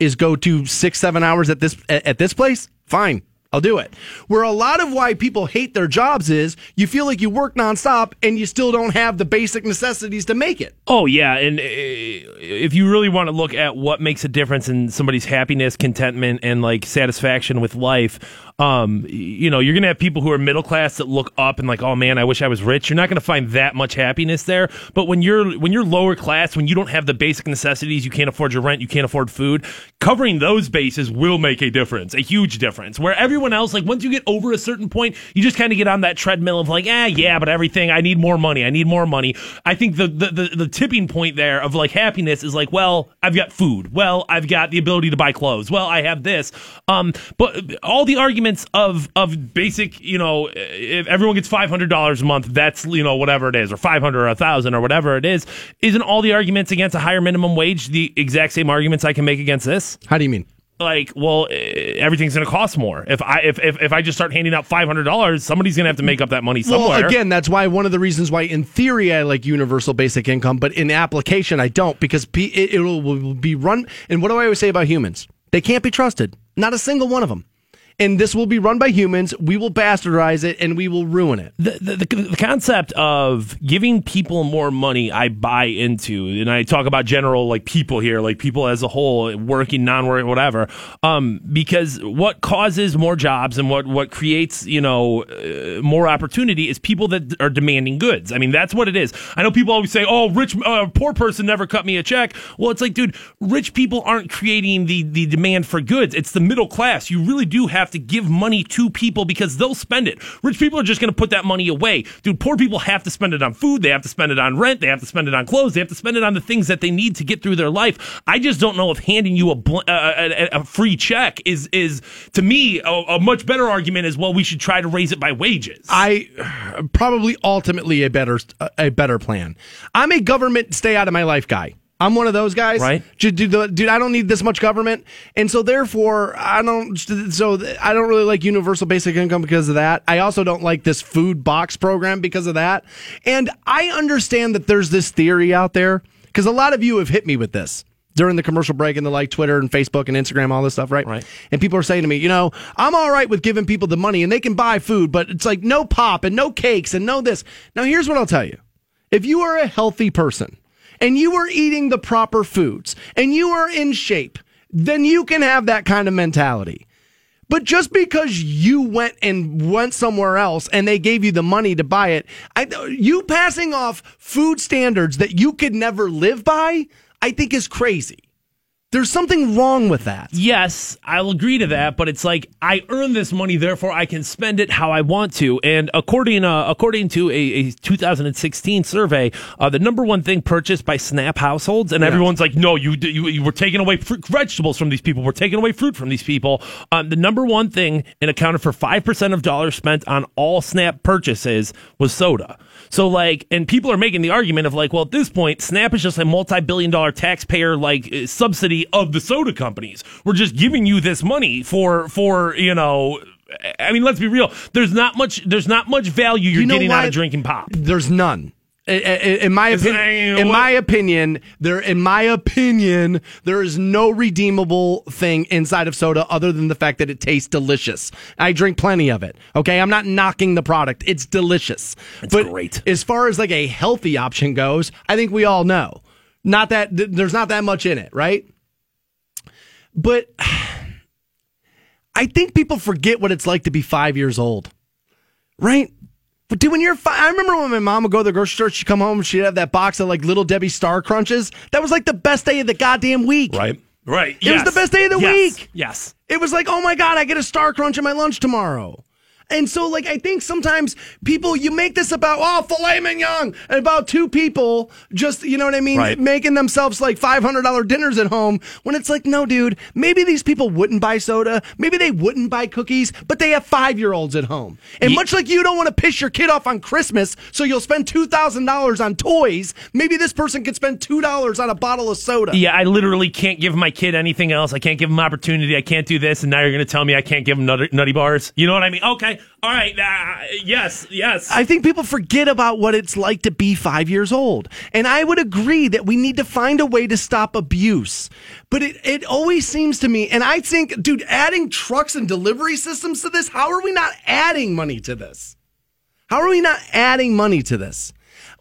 is go to six, seven hours at this at, this place? Fine. I'll do it. Where a lot of why people hate their jobs is you feel like you work nonstop and you still don't have the basic necessities to make it. Oh yeah, and uh, if you really want to look at what makes a difference in somebody's happiness, contentment, and like satisfaction with life, um, you know, you're gonna have people who are middle class that look up and like, oh man, I wish I was rich. You're not gonna find that much happiness there. But when you're when you're lower class, when you don't have the basic necessities, you can't afford your rent, you can't afford food. Covering those bases will make a difference, a huge difference. Where everyone else, like once you get over a certain point, you just kind of get on that treadmill of like, ah, yeah, but everything, I need more money, I need more money. I think the the the, the tipping point there of like happiness is like, well, I've got food, well, I've got the ability to buy clothes, well, I have this. Um, but all the arguments of of basic, you know, if everyone gets five hundred dollars a month, that's you know whatever it is, or five hundred or a thousand or whatever it is, isn't all the arguments against a higher minimum wage the exact same arguments I can make against this? How do you mean? Like, well, everything's going to cost more. If I if, if if I just start handing out five hundred dollars, somebody's going to have to make up that money somewhere. Well, again, that's why one of the reasons why, in theory, I like universal basic income, but in application, I don't because it will be run. And what do I always say about humans? They can't be trusted. Not a single one of them. And this will be run by humans. We will bastardize it and we will ruin it. the, the, the, the concept of giving people more money I buy into. And I talk about general like people here like people as a whole working non-working whatever. Um because what causes more jobs and what what creates you know uh, more opportunity is people that are demanding goods. I mean that's what it is. I know people always say oh rich uh, poor person never cut me a check. Well it's like dude rich people aren't creating the the demand for goods. It's the middle class. You really do have to give money to people because they'll spend it. Rich people are just going to put that money away. Dude, poor people have to spend it on food. They have to spend it on rent. They have to spend it on clothes. They have to spend it on the things that they need to get through their life. I just don't know if handing you a, bl- uh, a, a, free check is, is to me, a, a much better argument is, well, we should try to raise it by wages. I probably ultimately a better a better plan. I'm a government stay out of my life guy. I'm one of those guys. Right. Dude, dude, dude, I don't need this much government. And so therefore, I don't, so I don't really like universal basic income because of that. I also don't like this food box program because of that. And I understand that there's this theory out there because a lot of you have hit me with this during the commercial break and the like Twitter and Facebook and Instagram, all this stuff, right? Right. And people are saying to me, you know, I'm all right with giving people the money and they can buy food, but it's like no pop and no cakes and no this. Now, here's what I'll tell you. If you are a healthy person, and you are eating the proper foods and you are in shape, then you can have that kind of mentality. But just because you went and went somewhere else and they gave you the money to buy it, I, you passing off food standards that you could never live by, I think is crazy. There's something wrong with that. Yes, I'll agree to that, but it's like I earn this money, therefore I can spend it how I want to. And according uh, according to a, a 2016 survey, uh, the number one thing purchased by SNAP households, and everyone's like, "No, you you, you were taking away fruit, vegetables from these people. We're taking away fruit from these people." Um, the number one thing and accounted for five percent of dollars spent on all SNAP purchases was soda. So like, and people are making the argument of like, well, at this point, SNAP is just a multi-billion dollar taxpayer like uh, subsidy of the soda companies. We're just giving you this money for for you know. I mean, let's be real. There's not much. There's not much value you're You know getting out of drinking pop. There's none. In my opinion, there- in my opinion, there, in my opinion, there is no redeemable thing inside of soda other than the fact that it tastes delicious. I drink plenty of it. Okay, I'm not knocking the product; it's delicious. It's but great. As far as like a healthy option goes, I think we all know not that th- there's not that much in it, right? But (sighs) I think people forget what it's like to be five years old, right? But dude, when you're five, I remember when my mom would go to the grocery store, she'd come home, she'd have that box of like Little Debbie Star Crunches. That was like the best day of the goddamn week. Right. Right. It was the best day of the Yes. week. Yes. It was like, oh my God, I get a Star Crunch in my lunch tomorrow. And so, like, I think sometimes people, you make this about, oh, filet mignon, and about two people just, you know what I mean, Right. making themselves like $500 dinners at home when it's like, no, dude, maybe these people wouldn't buy soda. Maybe they wouldn't buy cookies, but they have five year olds at home. And Ye- much like you don't want to piss your kid off on Christmas, so you'll spend $2,000 on toys, maybe this person could spend $2 on a bottle of soda. Yeah, I literally can't give my kid anything else. I can't give him opportunity. I can't do this, and now you're going to tell me I can't give him nutty, nutty bars. You know what I mean? Okay, all right. Uh, yes, yes. I think people forget about what it's like to be five years old. And I would agree that we need to find a way to stop abuse. But it, it always seems to me, and I think, dude, adding trucks and delivery systems to this, how are we not adding money to this? How are we not adding money to this?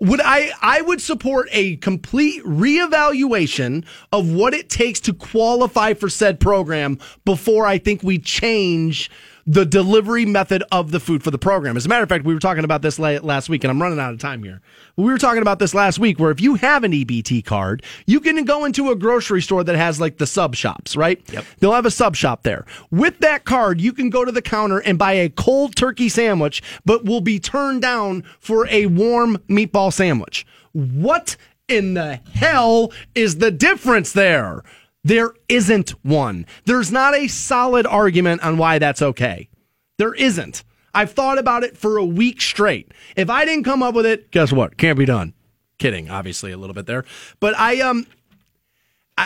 Would I I would support a complete reevaluation of what it takes to qualify for said program before I think we change the delivery method of the food for the program. As a matter of fact, we were talking about this last week, and I'm running out of time here. We were talking about this last week, where if you have an EBT card, you can go into a grocery store that has like the sub shops, right? Yep. They'll have a sub shop there. With that card, you can go to the counter and buy a cold turkey sandwich, but will be turned down for a warm meatball sandwich. What in the hell is the difference there? There isn't one. There's not a solid argument on why that's okay. There isn't. I've thought about it for a week straight. If I didn't come up with it, guess what? Can't be done. Kidding, obviously a little bit there. But I um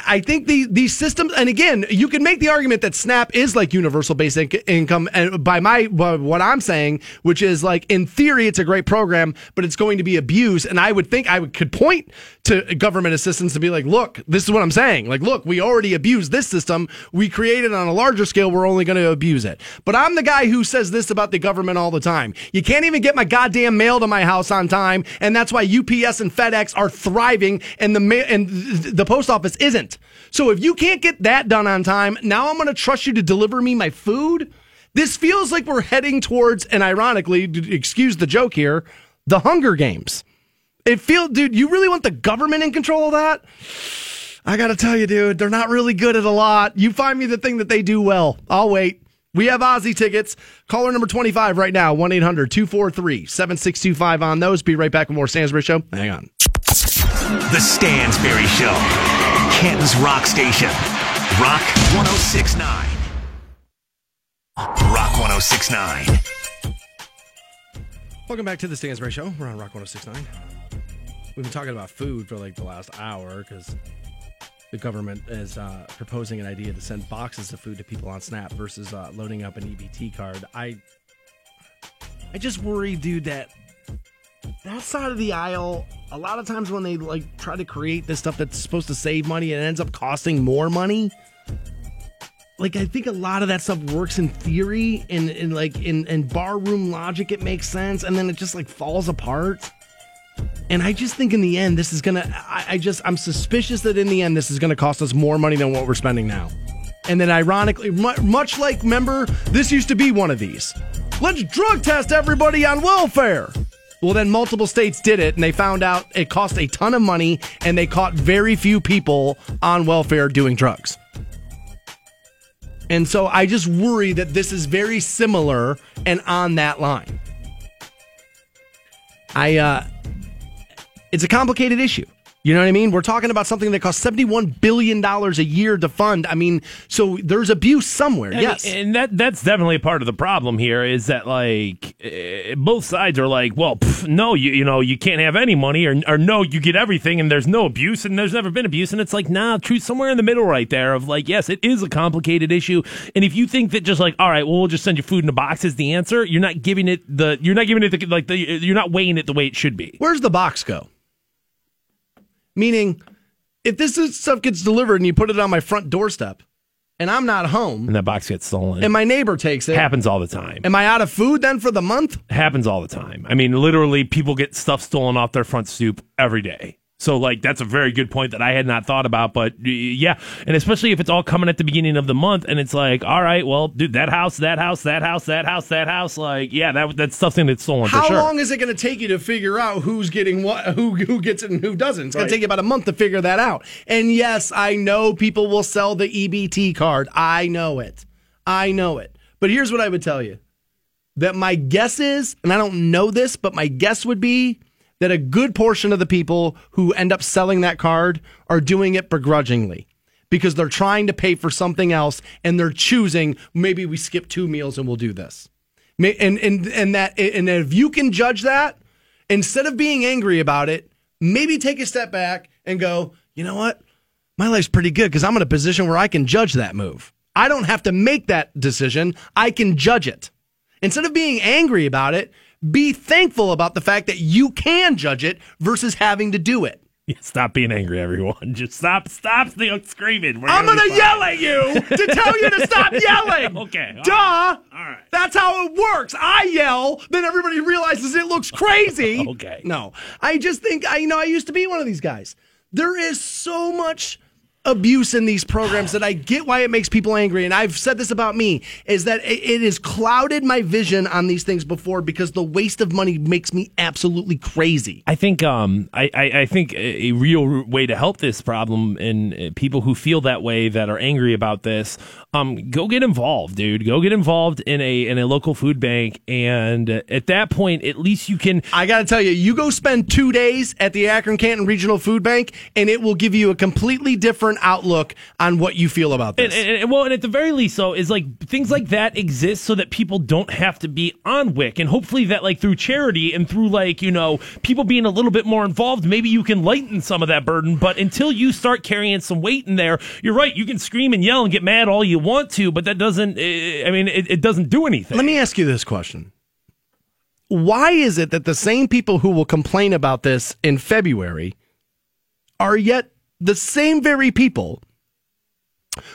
I, think the these systems, and again, you can make the argument that SNAP is like universal basic income, and by my by what I'm saying, which is like in theory, it's a great program, but it's going to be abused. And I would think I would, could point to government assistance to be like, look, this is what I'm saying. Like, look, we already abused this system. We created on a larger scale. We're only going to abuse it. But I'm the guy who says this about the government all the time. You can't even get my goddamn mail to my house on time, and that's why UPS and FedEx are thriving, and the ma- and the post office isn't. So if you can't get that done on time, now I'm going to trust you to deliver me my food. This feels like we're heading towards, and ironically, excuse the joke here, the Hunger Games. It feels, dude, you really want the government in control of that? I got to tell you, dude, they're not really good at a lot. You find me the thing that they do well. I'll wait. We have Ozzy tickets. Caller number 25 right now, 1 800 243 7625 on those. Be right back with more Stansbury Show. Hang on. The Stansbury Show, Canton's Rock Station. Rock 1069. Rock 1069. Welcome back to the Stansbury Show. We're on Rock 1069. We've been talking about food for like the last hour because the government is uh, proposing an idea to send boxes of food to people on Snap versus uh, loading up an EBT card. I, I just worry, dude, that that side of the aisle, a lot of times when they like try to create this stuff that's supposed to save money, it ends up costing more money. Like I think a lot of that stuff works in theory and, and like in, in barroom logic it makes sense and then it just like falls apart. And I just think in the end this is gonna I, I just I'm suspicious that in the end this is gonna cost us more money than what we're spending now. And then ironically, much like remember, this used to be one of these. Let's drug test everybody on welfare. Well, then multiple states did it, and they found out it cost a ton of money, and they caught very few people on welfare doing drugs. And so I just worry that this is very similar and on that line. I, uh, it's a complicated issue. You know what I mean? We're talking about something that costs $71 billion a year to fund. I mean, so there's abuse somewhere. I yes. and that that's definitely a part of the problem here is that like eh, both sides are like, well, pff, no, you you know you can't have any money, or or no, you get everything, and there's no abuse, and there's never been abuse, and it's like, nah, truth somewhere in the middle right there of like, yes, it is a complicated issue, and if you think that just like, all right, well, we'll just send you food in a box is the answer, you're not giving it the you're not giving it the, like the you're not weighing it the way it should be. Where's the box go? Meaning, if this is, stuff gets delivered and you put it on my front doorstep and I'm not home And that box gets stolen. and my neighbor takes it, happens all the time. am I out of food then for the month? happens all the time. I mean, literally, people get stuff stolen off their front stoop every day. So, like, that's a very good point that I had not thought about. But yeah, and especially if it's all coming at the beginning of the month, and it's like, all right, well, dude, that house, that house, that house, that house, that house, like, yeah, that that's something that's stolen How for sure. long is it going to take you to figure out who's getting what, who who gets it and who doesn't? It's going to take you about a month to figure that out. And yes, I know people will sell the EBT card. I know it. I know it. But here's what I would tell you: that my guess is, and I don't know this, but my guess would be that a good portion of the people who end up selling that card are doing it begrudgingly because they're trying to pay for something else and they're choosing maybe we skip two meals and we'll do this. And and and that and if you can judge that instead of being angry about it, maybe take a step back and go, "You know what? My life's pretty good because I'm in a position where I can judge that move. I don't have to make that decision. I can judge it." Instead of being angry about it, be thankful about the fact that you can judge it versus having to do it. (laughs) Yeah, stop being angry, everyone. Just stop, stop the screaming. We're I'm gonna gonna yell at you to tell you to stop (laughs) yelling. Okay, all Duh. right, all right. That's how it works. I yell, then everybody realizes it looks crazy. (laughs) Okay. No, I just think I you know I used to be one of these guys. There is so much abuse in these programs that I get why it makes people angry. And I've said this about me is that it, it has clouded my vision on these things before because the waste of money makes me absolutely crazy. I think um I, I, I think a, real way to help this problem and uh, people who feel that way that are angry about this um go get involved dude go get involved in a in a local food bank and uh, at that point at least you can I got to tell you, you go spend two days at the Akron Canton Regional Food Bank, and it will give you a completely different different outlook on what you feel about And, this. and, and- well, and at the very least, though, is like things like that exist so that people don't have to be on WIC, and hopefully that, like through charity and through like you know people being a little bit more involved, maybe you can lighten some of that burden. But until you start carrying some weight in there, you're right. You can scream and yell and get mad all you want to, but that doesn't. eh, I mean, it, it doesn't do anything. Let me ask you this question. Why is it that the same people who will complain about this in February are yet the same very people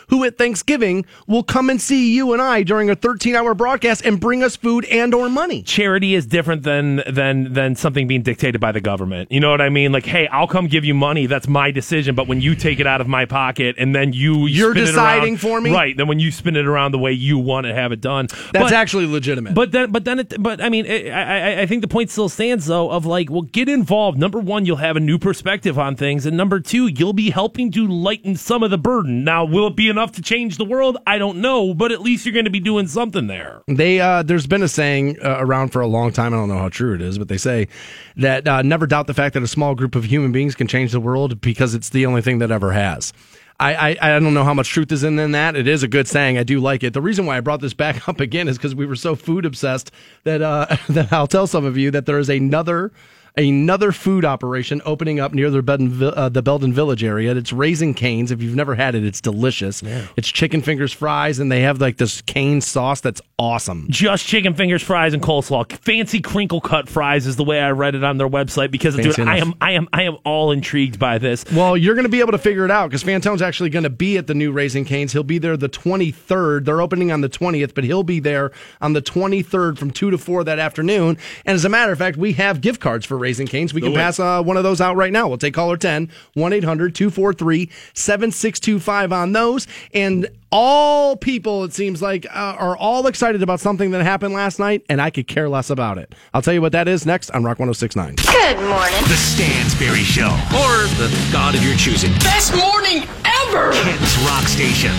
who at Thanksgiving will come and see you and I during a 13-hour broadcast and bring us food and or money? charity is different than than than something being dictated by the government. You know what I mean? Like, hey, I'll come give you money. That's my decision. But when you take it out of my pocket and then you You're spin it deciding around- for me? right? Then when you spin it around the way you want to have it done, That's But- actually legitimate. But then, but then, it, but I mean, I, I, I think the point still stands though of like, well, get involved. Number one, you'll have a new perspective on things, and number two, you'll be helping to lighten some of the burden. Now, will it be enough to change the world? I don't know, but at least you're going to be doing something there. They uh, there's been a saying uh, around for a long time. I don't know how true it is, but they say that uh, never doubt the fact that a small group of human beings can change the world because it's the only thing that ever has. I, I, I don't know how much truth is in, in that. It is a good saying. I do like it. The reason why I brought this back (laughs) up again is because we were so food obsessed that uh, (laughs) that I'll tell some of you that there is another another food operation opening up near the Belden, uh, the Belden Village area. It's Raising Cane's. If you've never had it, it's delicious. It's chicken fingers fries, and they have like this cane sauce that's awesome. just chicken fingers, fries, and coleslaw. Fancy crinkle cut fries is the way I read it on their website because dude, I am I am I am all intrigued by this. Well, you're going to be able to figure it out because Fantone's actually going to be at the new Raising Cane's. He'll be there the 23rd. They're opening on the 20th, but he'll be there on the 23rd from 2 to 4 that afternoon. And as a matter of fact, we have gift cards for Raising Cane's. We can pass uh, one of those out right now. We'll take caller 10, 1 800 243 7625 on those. And all people, it seems like, uh, are all excited about something that happened last night, and I could care less about it. I'll tell you what that is next on Rock 1069. Good morning. The Stansbury Show. Or the god of your choosing. Best morning ever! Kent's Rock Station.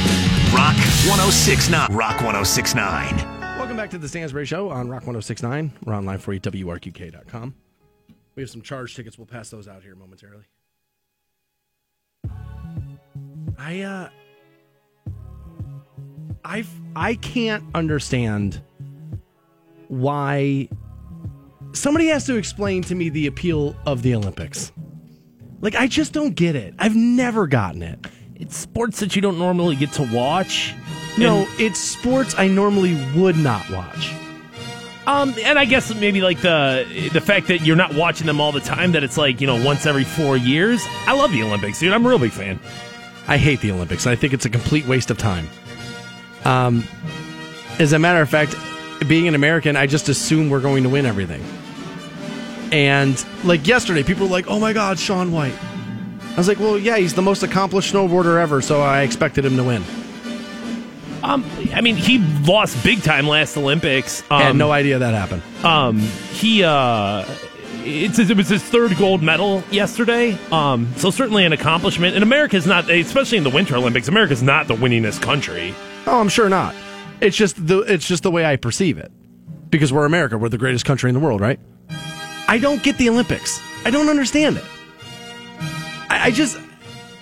Rock 1069. Rock 1069. Welcome back to the Stansbury Show on Rock 1069. We're online for you, WRQK.com. We have some charge tickets. We'll pass those out here momentarily. I, uh, I, I can't understand why somebody has to explain to me the appeal of the Olympics. Like, I just don't get it. I've never gotten it. It's sports that you don't normally get to watch. No, it's sports I normally would not watch. Um, and I guess maybe like the the fact that you're not watching them all the time, that it's like you know once every four years. I love the Olympics, dude. I'm a real big fan. I hate the Olympics. I think it's a complete waste of time. Um, as a matter of fact, being an American, I just assume we're going to win everything. And like yesterday, people were like, "Oh my God, Shaun White." I was like, "Well, yeah, he's the most accomplished snowboarder ever, so I expected him to win." Um, I mean, he lost big time last Olympics. Um, I had no idea that happened. Um, he uh, it's it was his third gold medal yesterday. Um, so certainly an accomplishment. And America's not, especially in the Winter Olympics, America's not the winningest country. Oh, I'm sure not. It's just the it's just the way I perceive it. Because we're America, we're the greatest country in the world, right? I don't get the Olympics. I don't understand it. I, I just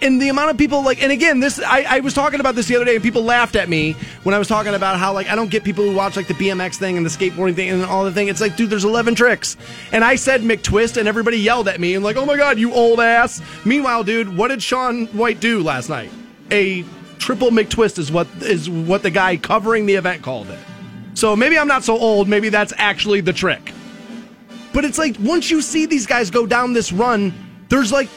and the amount of people like and again this I, I was talking about this the other day and people laughed at me when I was talking about how like I don't get people who watch like the BMX thing and the skateboarding thing and all the thing. It's like, dude, there's eleven tricks. And I said McTwist and everybody yelled at me and like, oh my god, you old ass. Meanwhile, dude, what did Shaun White do last night? A triple McTwist is what is what the guy covering the event called it. So maybe I'm not so old, maybe that's actually the trick. But it's like once you see these guys go down this run, there's like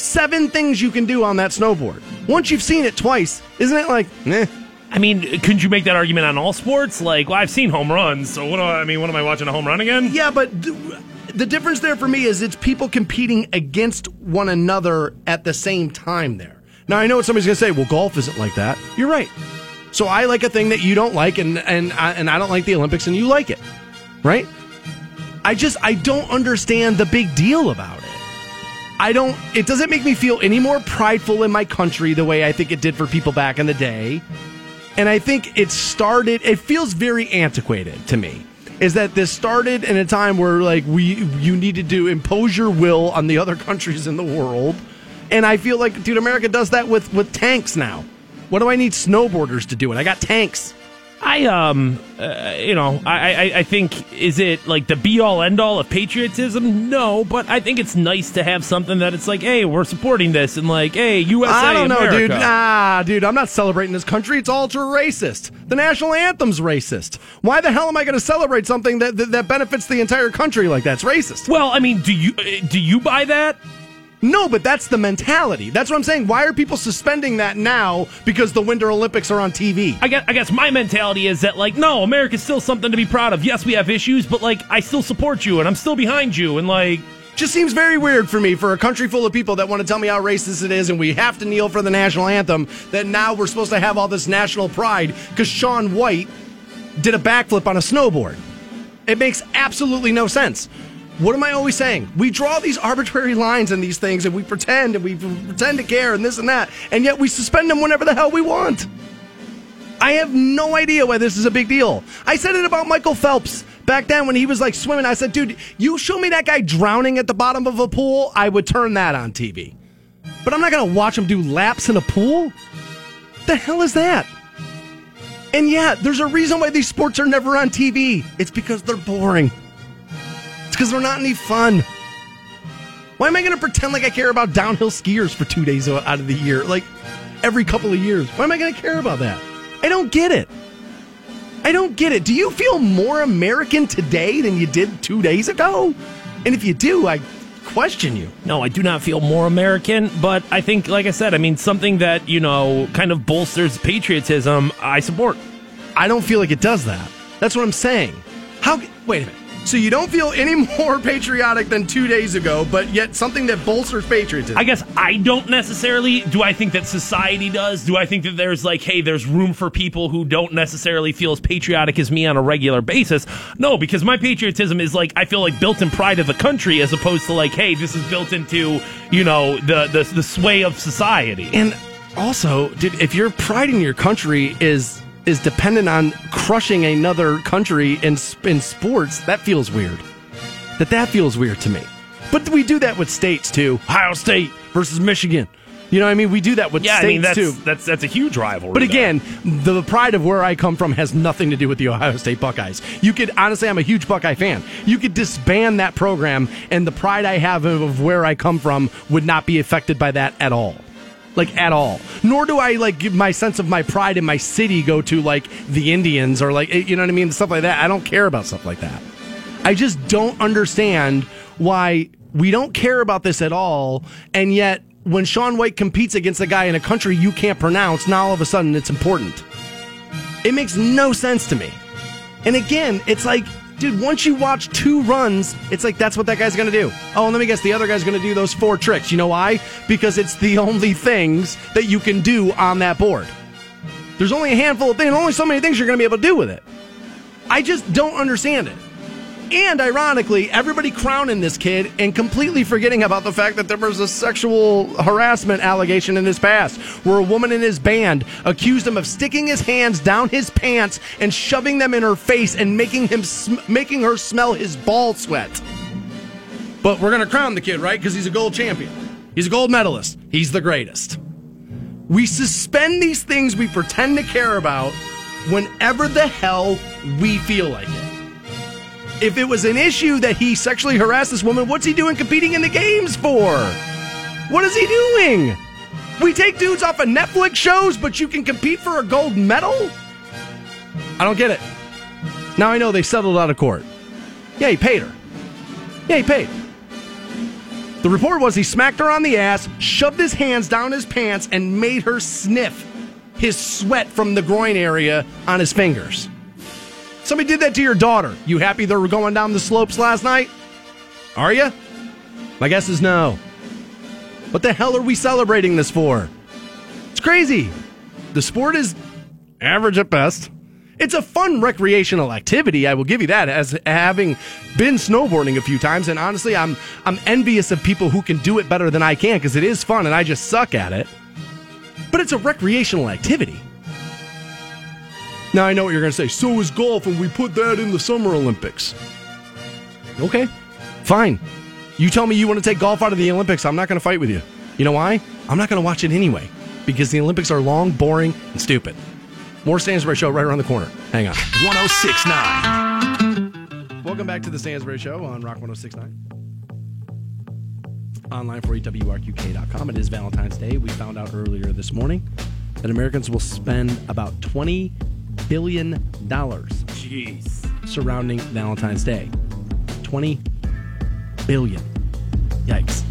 seven things you can do on that snowboard. Once you've seen it twice, isn't it like, eh? I mean, couldn't you make that argument on all sports? Like, well, I've seen home runs, so what do I, I mean? What am I watching a home run again? Yeah, but d- the difference there for me is it's people competing against one another at the same time there. Now, I know what somebody's going to say, well, golf isn't like that. You're right. So I like a thing that you don't like, and, and, I, and I don't like the Olympics, and you like it, right? I just, I don't understand the big deal about it. I don't, it doesn't make me feel any more prideful in my country the way I think it did for people back in the day. And I think it started, it feels very antiquated to me. Is that this started in a time where like we you needed to impose your will on the other (laughs) countries in the world And I feel like, dude, America does that with, with tanks now. What do I need snowboarders to do it? I got tanks. I um, uh, you know, I, I I think is it like the be all end all of patriotism? No, but I think it's nice to have something that it's like, hey, we're supporting this, and like, hey, USA. I don't know, America. dude. Nah, dude, I'm not celebrating this country. It's ultra racist. The national anthem's racist. Why the hell am I going to celebrate something that, that that benefits the entire country like that? It's racist. Well, I mean, do you uh, do you buy that? No, but that's the mentality. That's what I'm saying. Why are people suspending that now because the Winter Olympics are on TV? I guess I guess my mentality is that like, no, America's still something to be proud of. Yes, we have issues, but like, I still support you, and I'm still behind you, and like. Just seems very weird for me for a country full of people that want to tell me how racist it is and we have to kneel for the national anthem that now we're supposed to have all this national pride because Shaun White did a backflip on a snowboard. It makes absolutely no sense. What am I always saying? We draw these arbitrary lines in these things and we pretend and we pretend to care and this and that, and yet we suspend them whenever the hell we want. I have no idea why this is a big deal. I said it about Michael Phelps back then when he was like swimming. I said, dude, you show me that guy drowning at the bottom of a pool, I would turn that on TV. But I'm not going to watch him do laps in a pool. The hell is that? And yeah, there's a reason why these sports are never on TV. It's because they're boring. Because they're not any fun. Why am I going to pretend like I care about downhill skiers for two days out of the year? Like every couple of years. Why am I going to care about that? I don't get it. I don't get it. Do you feel more American today than you did two days ago? And if you do, I question you. No, I do not feel more American, but I think, like I said, I mean, something that, you know, kind of bolsters patriotism, I support. I don't feel like it does that. That's what I'm saying. How? Wait a minute. So you don't feel any (laughs) more patriotic than two days ago, but yet something that bolsters patriotism. I guess I don't necessarily. Do I think that society does? Do I think that there's like, hey, there's room for people who don't necessarily feel as patriotic as me on a regular basis? No, because my patriotism is like, I feel like built in pride of the country as opposed to like, hey, this is built into, you know, the, the, the sway of society. and also, dude, if your pride in your country is is dependent on crushing another country in in sports, that feels weird. That that feels weird to me. But we do that with states too. Ohio State versus Michigan. You know what I mean? We do that with yeah, states I mean, that's, too. that's, that's a huge rivalry. But again, the pride of where I come from has nothing to do with the Ohio State Buckeyes. You could honestly, I'm a huge Buckeye fan. You could disband that program, and the pride I have of where I come from would not be affected by that at all. Like at all. Nor do I like give my sense of my pride in my city go to like the Indians or like eh, you know what I mean, stuff like that. I don't care about stuff like that. I just don't understand why we don't care about this at all, and yet when Shaun White competes against a guy in a country you can't pronounce, now all of a sudden it's important. It makes no sense to me. And again, it's like, dude, once you watch two runs, it's like that's what that guy's gonna do. Oh, and let me guess, the other guy's gonna do those four tricks. You know why? Because it's the only things that you can do on that board. There's only a handful of things, only so many things you're gonna be able to do with it. I just don't understand it. And ironically, everybody crowning this kid and completely forgetting about the fact that there was a sexual harassment allegation in his past where a woman in his band accused him of sticking his hands down his pants and shoving them in her face and making him sm- making her smell his ball sweat. But we're going to crown the kid, right? Because he's a gold champion. He's a gold medalist. He's the greatest. We suspend these things we pretend to care about whenever the hell we feel like it if it was an issue that he sexually harassed this woman, what's he doing competing in the games for? What is he doing? We take dudes off of Netflix shows, but you can compete for a gold medal? I don't get it. Now I know they settled out of court. Yeah, he paid her. Yeah, he paid. The report was he smacked her on the ass, shoved his hands down his pants, and made her sniff his sweat from the groin area on his fingers. Somebody did that to your daughter. You happy they were going down the slopes last night? Are you? My guess is no. What the hell are we celebrating this for? It's crazy. The sport is average at best. It's a fun recreational activity, I will give you that, as having been snowboarding a few times, and honestly, I'm I'm envious of people who can do it better than I can because it is fun and I just suck at it. But it's a recreational activity. Now I know what you're going to say. So is golf, and we put that in the Summer Olympics. Okay, fine. You tell me you want to take golf out of the Olympics. I'm not going to fight with you. You know why? I'm not going to watch it anyway because the Olympics are long, boring, and stupid. More Stansbury Show right around the corner. Hang on. 1069. Welcome back to the Stansbury Show on Rock 1069. Online for WRQK.com. It is Valentine's Day. We found out earlier this morning that Americans will spend about $20 billion dollars. Jeez. surrounding Valentine's Day. 20 billion. Yikes.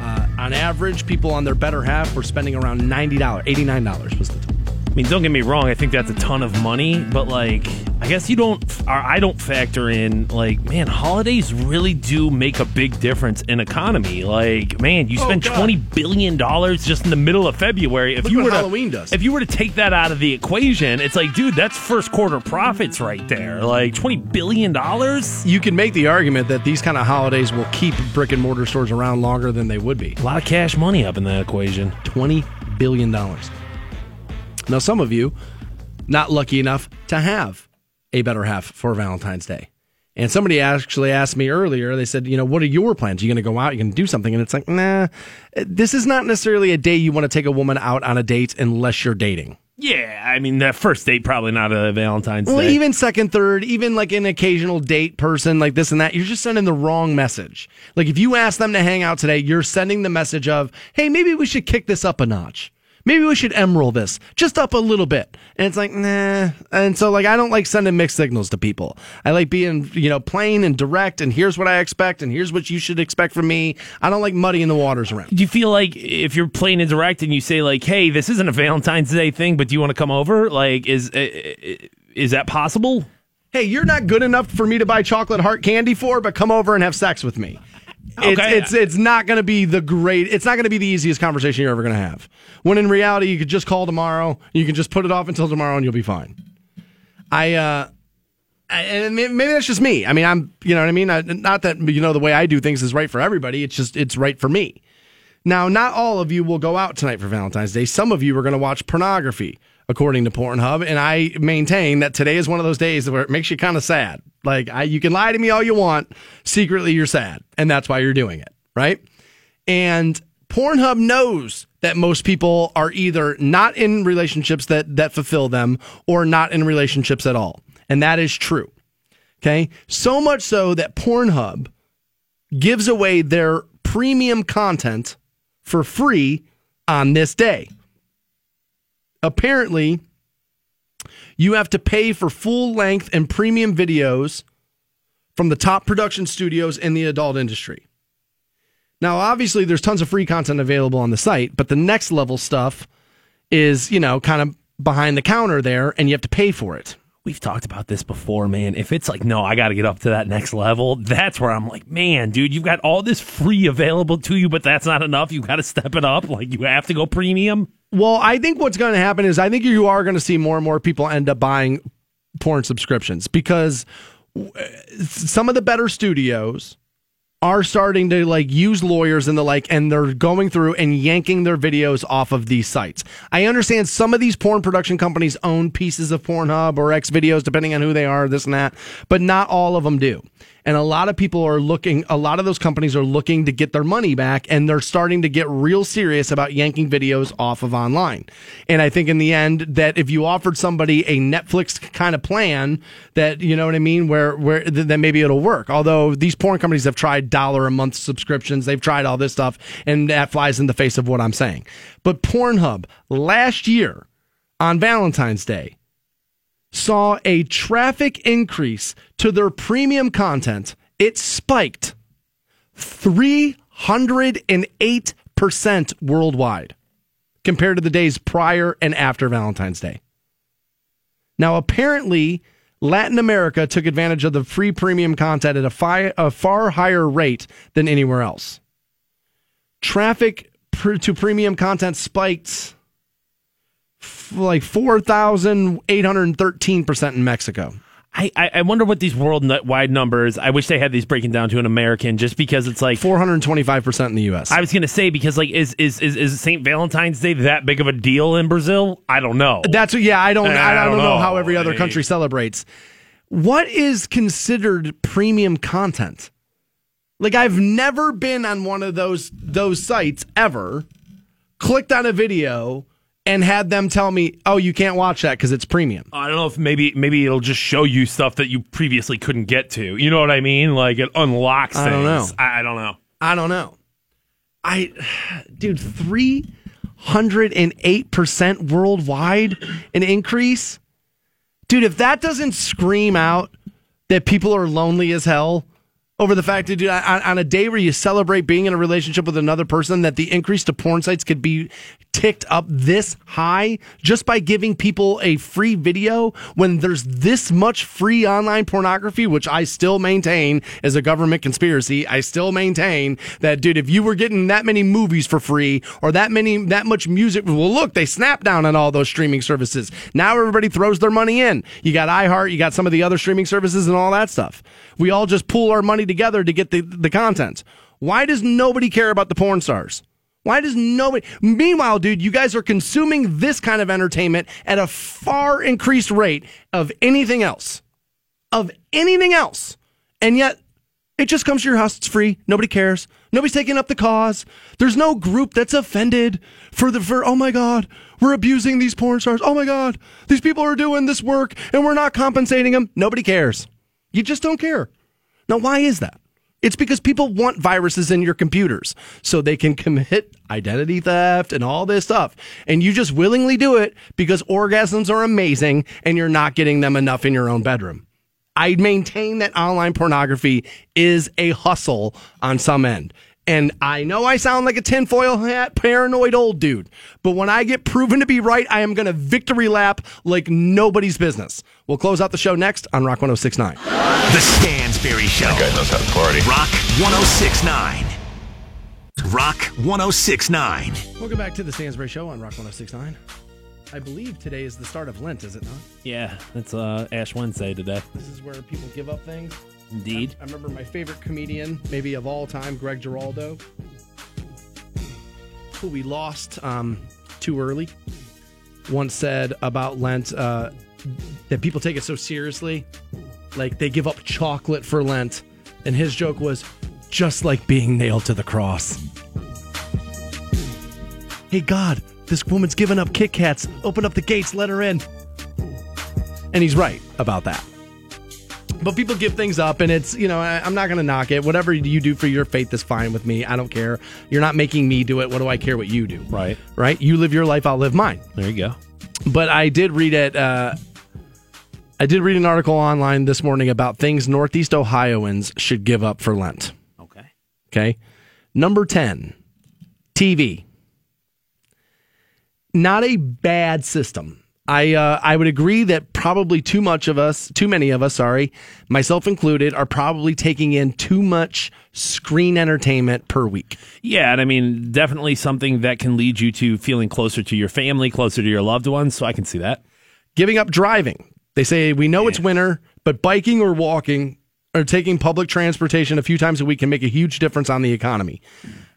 Uh, on average, people on their better half were spending around $90, $89 was the total. I mean, don't get me wrong. I think that's a ton of money, but like, I guess you don't, or I don't factor in like, man, holidays really do make a big difference in economy. Like, man, you Oh, spend twenty billion dollars just in the middle of February. If Look you what were to, Halloween does. if you were to take that out of the equation, it's like, dude, that's first quarter profits right there. Like twenty billion dollars. You can make the argument that these kind of holidays will keep brick and mortar stores around longer than they would be. A lot of cash money up in that equation. $20 billion. Now, some of you, not lucky enough to have a better half for Valentine's Day. And somebody actually asked me earlier, they said, you know, what are your plans? Are you going to go out? you going to do something? And it's like, nah, this is not necessarily a day you want to take a woman out on a date unless you're dating. Yeah, I mean that first date probably not a Valentine's Well, Day. even second, third, even like an occasional date person, like this and that, you're just sending the wrong message. Like if you ask them to hang out today, you're sending the message of, hey, maybe we should kick this up a notch. Maybe we should emerald this just up a little bit. And it's like, nah. And so, like, I don't like sending mixed signals to people. I like being, you know, plain and direct, and here's what I expect, and here's what you should expect from me. I don't like muddying the waters around. do you feel like if you're plain and direct and you say like, "Hey, this isn't a Valentine's Day thing, but do you want to come over?" Like, is is that possible? hey, you're not good enough for me to buy chocolate heart candy for, but come over and have sex with me. It's, Okay. it's it's not going to be the great. It's not going to be the easiest conversation you're ever going to have. When in reality, you could just call tomorrow. You can just put it off until tomorrow, and you'll be fine. I uh, I- and maybe that's just me. I mean, I'm you know what I mean. I, not that you know the way I do things is right for everybody. It's just it's right for me. Now, not all of you will go out tonight for Valentine's Day. Some of you are going to watch pornography, according to Pornhub, and I maintain that today is one of those days where it makes you kind of sad. Like, I, you can lie to me all you want, secretly you're sad, and that's why you're doing it, right? And Pornhub knows that most people are either not in relationships that that fulfill them or not in relationships at all, and that is true. Okay, so much so that Pornhub gives away their premium content for free on this day. Apparently, you have to pay for full length and premium videos from the top production studios in the adult industry. Now, obviously, there's tons of free content available on the site, but the next level stuff is, you know, kind of behind the counter there, and you have to pay for it. We've talked about this before, man. If it's like, no, I got to get up to that next level, that's where I'm like, man, dude, you've got all this free available to you, but that's not enough. You got to step it up. Like, you have to go premium. Well, I think what's going to happen is I think you are going to see more and more people end up buying porn subscriptions because eh, some of the better studios are starting to like use lawyers and the like and they're going through and yanking their videos off of these sites. I understand some of these porn production companies own pieces of Pornhub or X videos depending on who they are, this and that, but not all of them do. And a lot of people are looking, a lot of those companies are looking to get their money back and they're starting to get real serious about yanking videos off of online. And I think in the end that if you offered somebody a Netflix kind of plan that, you know what I mean, where, where, then maybe it'll work. Although these porn companies have tried dollar a month subscriptions, they've tried all this stuff and that flies in the face of what I'm saying. But Pornhub last year on Valentine's Day, saw a traffic increase to their premium content. It spiked 308% worldwide compared to the days prior and after Valentine's Day. Now, apparently, Latin America took advantage of the free premium content at a, fi- a far higher rate than anywhere else. Traffic pr- to premium content spiked like 4,813% in Mexico. I, I wonder what these worldwide numbers. I wish they had these breaking down to an American, just because it's like 425% in the US. I was gonna say because like is is is, is St. Valentine's Day that big of a deal in Brazil? I don't know. That's what, yeah, I don't, I, I don't don't know know. how every other country celebrates. What is considered premium content? Like I've never been on one of those those sites ever, clicked on a video and had them tell me, "Oh, you can't watch that because it's premium." I don't know if maybe maybe it'll just show you stuff that you previously couldn't get to. You know what I mean? Like it unlocks I don't things. know. I, I don't know. I don't know. I, (sighs) dude, three hundred and eight percent worldwide an increase, dude. If that doesn't scream out that people are lonely as hell over the fact that, dude, on, on a day where you celebrate being in a relationship with another person, that the increase to porn sites could be ticked up this high just by giving people a free video when there's this much free online pornography, which I still maintain is a government conspiracy. I still maintain that, dude, if you were getting that many movies for free or that many, that much music, well, look, they snap down on all those streaming services. Now everybody throws their money in. You got iHeart, you got some of the other streaming services and all that stuff. We all just pool our money together to get the, the content. Why does nobody care about the porn stars? Why does nobody? Meanwhile, dude, you guys are consuming this kind of entertainment at a far increased rate of anything else. Of anything else. And yet, it just comes to your house. It's free. Nobody cares. Nobody's taking up the cause. There's no group that's offended for the, for, oh my God, we're abusing these porn stars. Oh my God, these people are doing this work and we're not compensating them. Nobody cares. You just don't care. Now, why is that? It's because people want viruses in your computers so they can (laughs) commit identity theft and all this stuff. And you just willingly do it because orgasms are amazing and you're not getting them enough in your own bedroom. I maintain that online pornography is a hustle on some end. And I know I sound like a tinfoil hat, paranoid old dude, but when I get proven to be right, I am going to victory lap like nobody's business. We'll close out the show next on Rock 1069. The Stansbury Show. That Guy knows how to party. Rock 1069. Rock 1069. Welcome back to the Stansbury Show on Rock 1069. I believe today is the start of Lent, is it not? Yeah, it's uh, Ash Wednesday today. This is where people give up things. Indeed. I remember my favorite comedian, maybe of all time, Greg Giraldo, who we lost um, too early, once said about Lent uh, that people take it so seriously, like they give up chocolate for Lent. And his joke was just like being nailed to the cross. Hey, God, this woman's giving up Kit Kats. Open up the gates, let her in. And he's right about that. But people give things up, and it's, you know, I, I'm not going to knock it. Whatever you do for your faith is fine with me. I don't care. You're not making me do it. What do I care what you do? Right. Right? You live your life, I'll live mine. There you go. But I did read it. Uh, I did read an article online this morning about things Northeast Ohioans should give up for Lent. Okay. Okay. Number 10, TV. Not a bad system. I uh, I would agree that probably too much of us, too many of us, sorry, myself included, are probably taking in too much screen entertainment per week. Yeah, and I mean, definitely something that can lead you to feeling closer to your family, closer to your loved ones. So I can see that. Giving up driving. They say we know it's winter, but biking or walking or taking public transportation a few times a week can make a huge difference on the economy.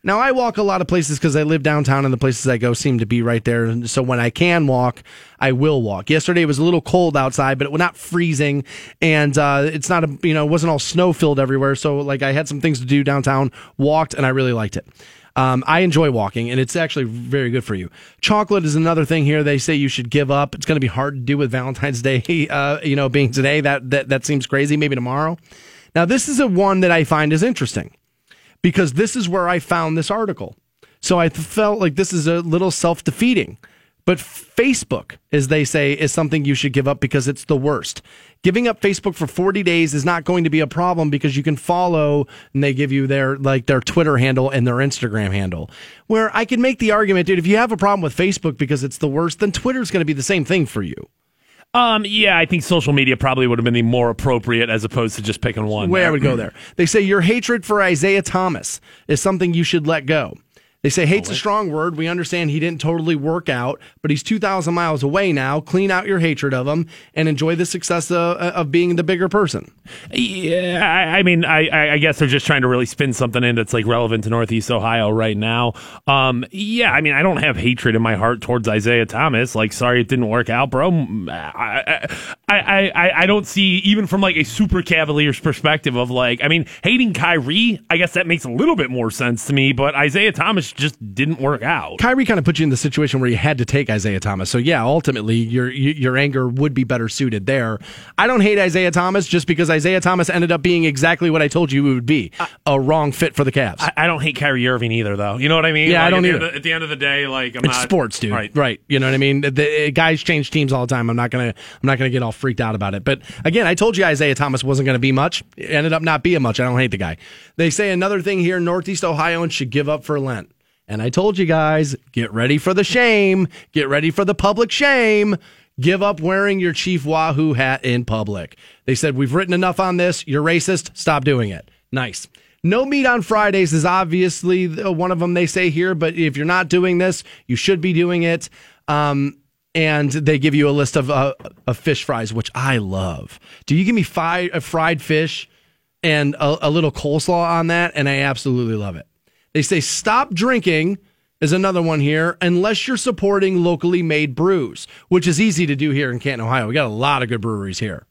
Now, I walk a lot of places because I live downtown and the places I go seem to be right there. So when I can walk, I will walk. Yesterday it was a little cold outside, but it was not freezing. And uh, it's not, a, you know, it wasn't all snow filled everywhere. So, like, I had some things to do downtown, walked, and I really liked it. Um, I enjoy walking, and it's actually very good for you. Chocolate is another thing here. They say you should give up. It's going to be hard to do with Valentine's Day, (laughs) uh, you know, being today. That, that that seems crazy. Maybe tomorrow. Now, this is a one that I find is interesting because this is where I found this article. So I felt like this is a little self defeating. But Facebook, as they say, is something you should give up because it's the worst. Giving up Facebook for 40 days is not going to be a problem because you can follow and they give you their like their Twitter handle and their Instagram handle. Where I can make the argument, dude, if you have a problem with Facebook because it's the worst, then Twitter's going to be the same thing for you. Um, yeah, I think social media probably would have been the more appropriate as opposed to just picking one. Where I would go there. They say your hatred for Isaiah Thomas is something you should let go. They say hate's a strong word. We understand he didn't totally work out, but he's 2,000 miles away now. Clean out your hatred of him and enjoy the success of, of being the bigger person. Yeah, I, I mean, I, I guess they're just trying to really spin something in that's like relevant to Northeast Ohio right now. Um, yeah, I mean, I don't have hatred in my heart towards Isaiah Thomas. Like, sorry it didn't work out, bro. I, I, I, I, I don't see even from like a super Cavaliers perspective of like, I mean, hating Kyrie. I guess that makes a little bit more sense to me, but Isaiah Thomas just didn't work out. Kyrie kind of put you in the situation where you had to take Isaiah Thomas. So yeah, ultimately your your anger would be better suited there. I don't hate Isaiah Thomas just because Isaiah Thomas ended up being exactly what I told you it would be, a wrong fit for the Cavs. I, I don't hate Kyrie Irving either, though. You know what I mean? Yeah, I don't at the either. end of- at the end of the day, like I'm it's not sports, dude. Right. right. You know what I mean? The, the guys change teams all the time. I'm not gonna I'm not gonna get all freaked out about it. But again, I told you Isaiah Thomas wasn't gonna be much. It ended up not being much. I don't hate the guy. They say another thing here: Northeast Ohioans should give up for Lent. And I told you guys, get ready for the shame. Get ready for the public shame. Give up wearing your Chief Wahoo hat in public. They said, We've written enough on this. You're racist. Stop doing it. Nice. No meat on Fridays is obviously one of them they say here, but if you're not doing this, you should be doing it. Um, and they give you a list of, uh, of fish fries, which I love. Do you give me fi- a fried fish and a, a little coleslaw on that? And I absolutely love it. They say stop drinking is another one here unless you're supporting locally made brews, which is easy to do here in Canton, Ohio. We got a lot of good breweries here.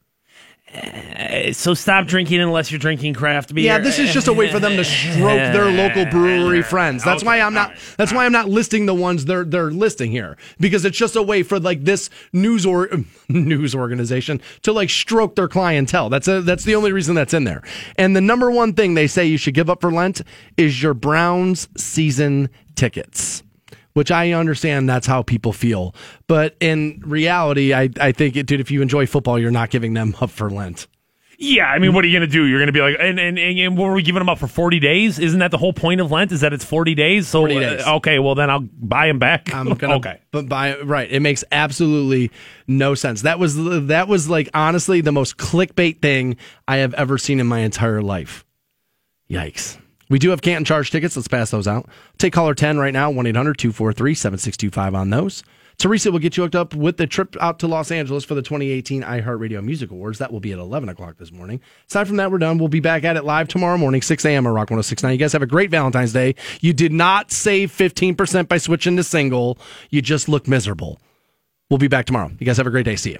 Uh, so stop drinking unless you're drinking craft beer. Yeah, this is just a way for them to stroke their (laughs) local brewery friends. That's why I'm not. That's why I'm not listing the ones they're they're listing here because it's just a way for like this news or (laughs) news organization to like stroke their clientele. That's a, that's the only reason that's in there. And the number one thing they say you should give up for Lent is your Browns season tickets. Which I understand that's how people feel. But in reality, I, I think, dude, if you enjoy football, you're not giving them up for Lent. Yeah, I mean, what are you going to do? You're going to be like, and, and, and, and what were we giving them up for 40 days? Isn't that the whole point of Lent? Is that it's 40 days? So, 40 days. uh, okay, well, then I'll buy them back. I'm (laughs) gonna okay. but buy, right, it makes absolutely no sense. That was that was like honestly the most clickbait thing I have ever seen in my entire life. Yikes. We do have Canton charge tickets. Let's pass those out. Take caller 10 right now, 1 800 243 7625 on those. Teresa will get you hooked up with the trip out to Los Angeles for the 2018 iHeartRadio Music Awards. That will be at 11 o'clock this morning. Aside from that, we're done. We'll be back at it live tomorrow morning, 6 a.m. on Rock 1069. You guys have a great Valentine's Day. You did not save 15% by switching to single. You just look miserable. We'll be back tomorrow. You guys have a great day. See you.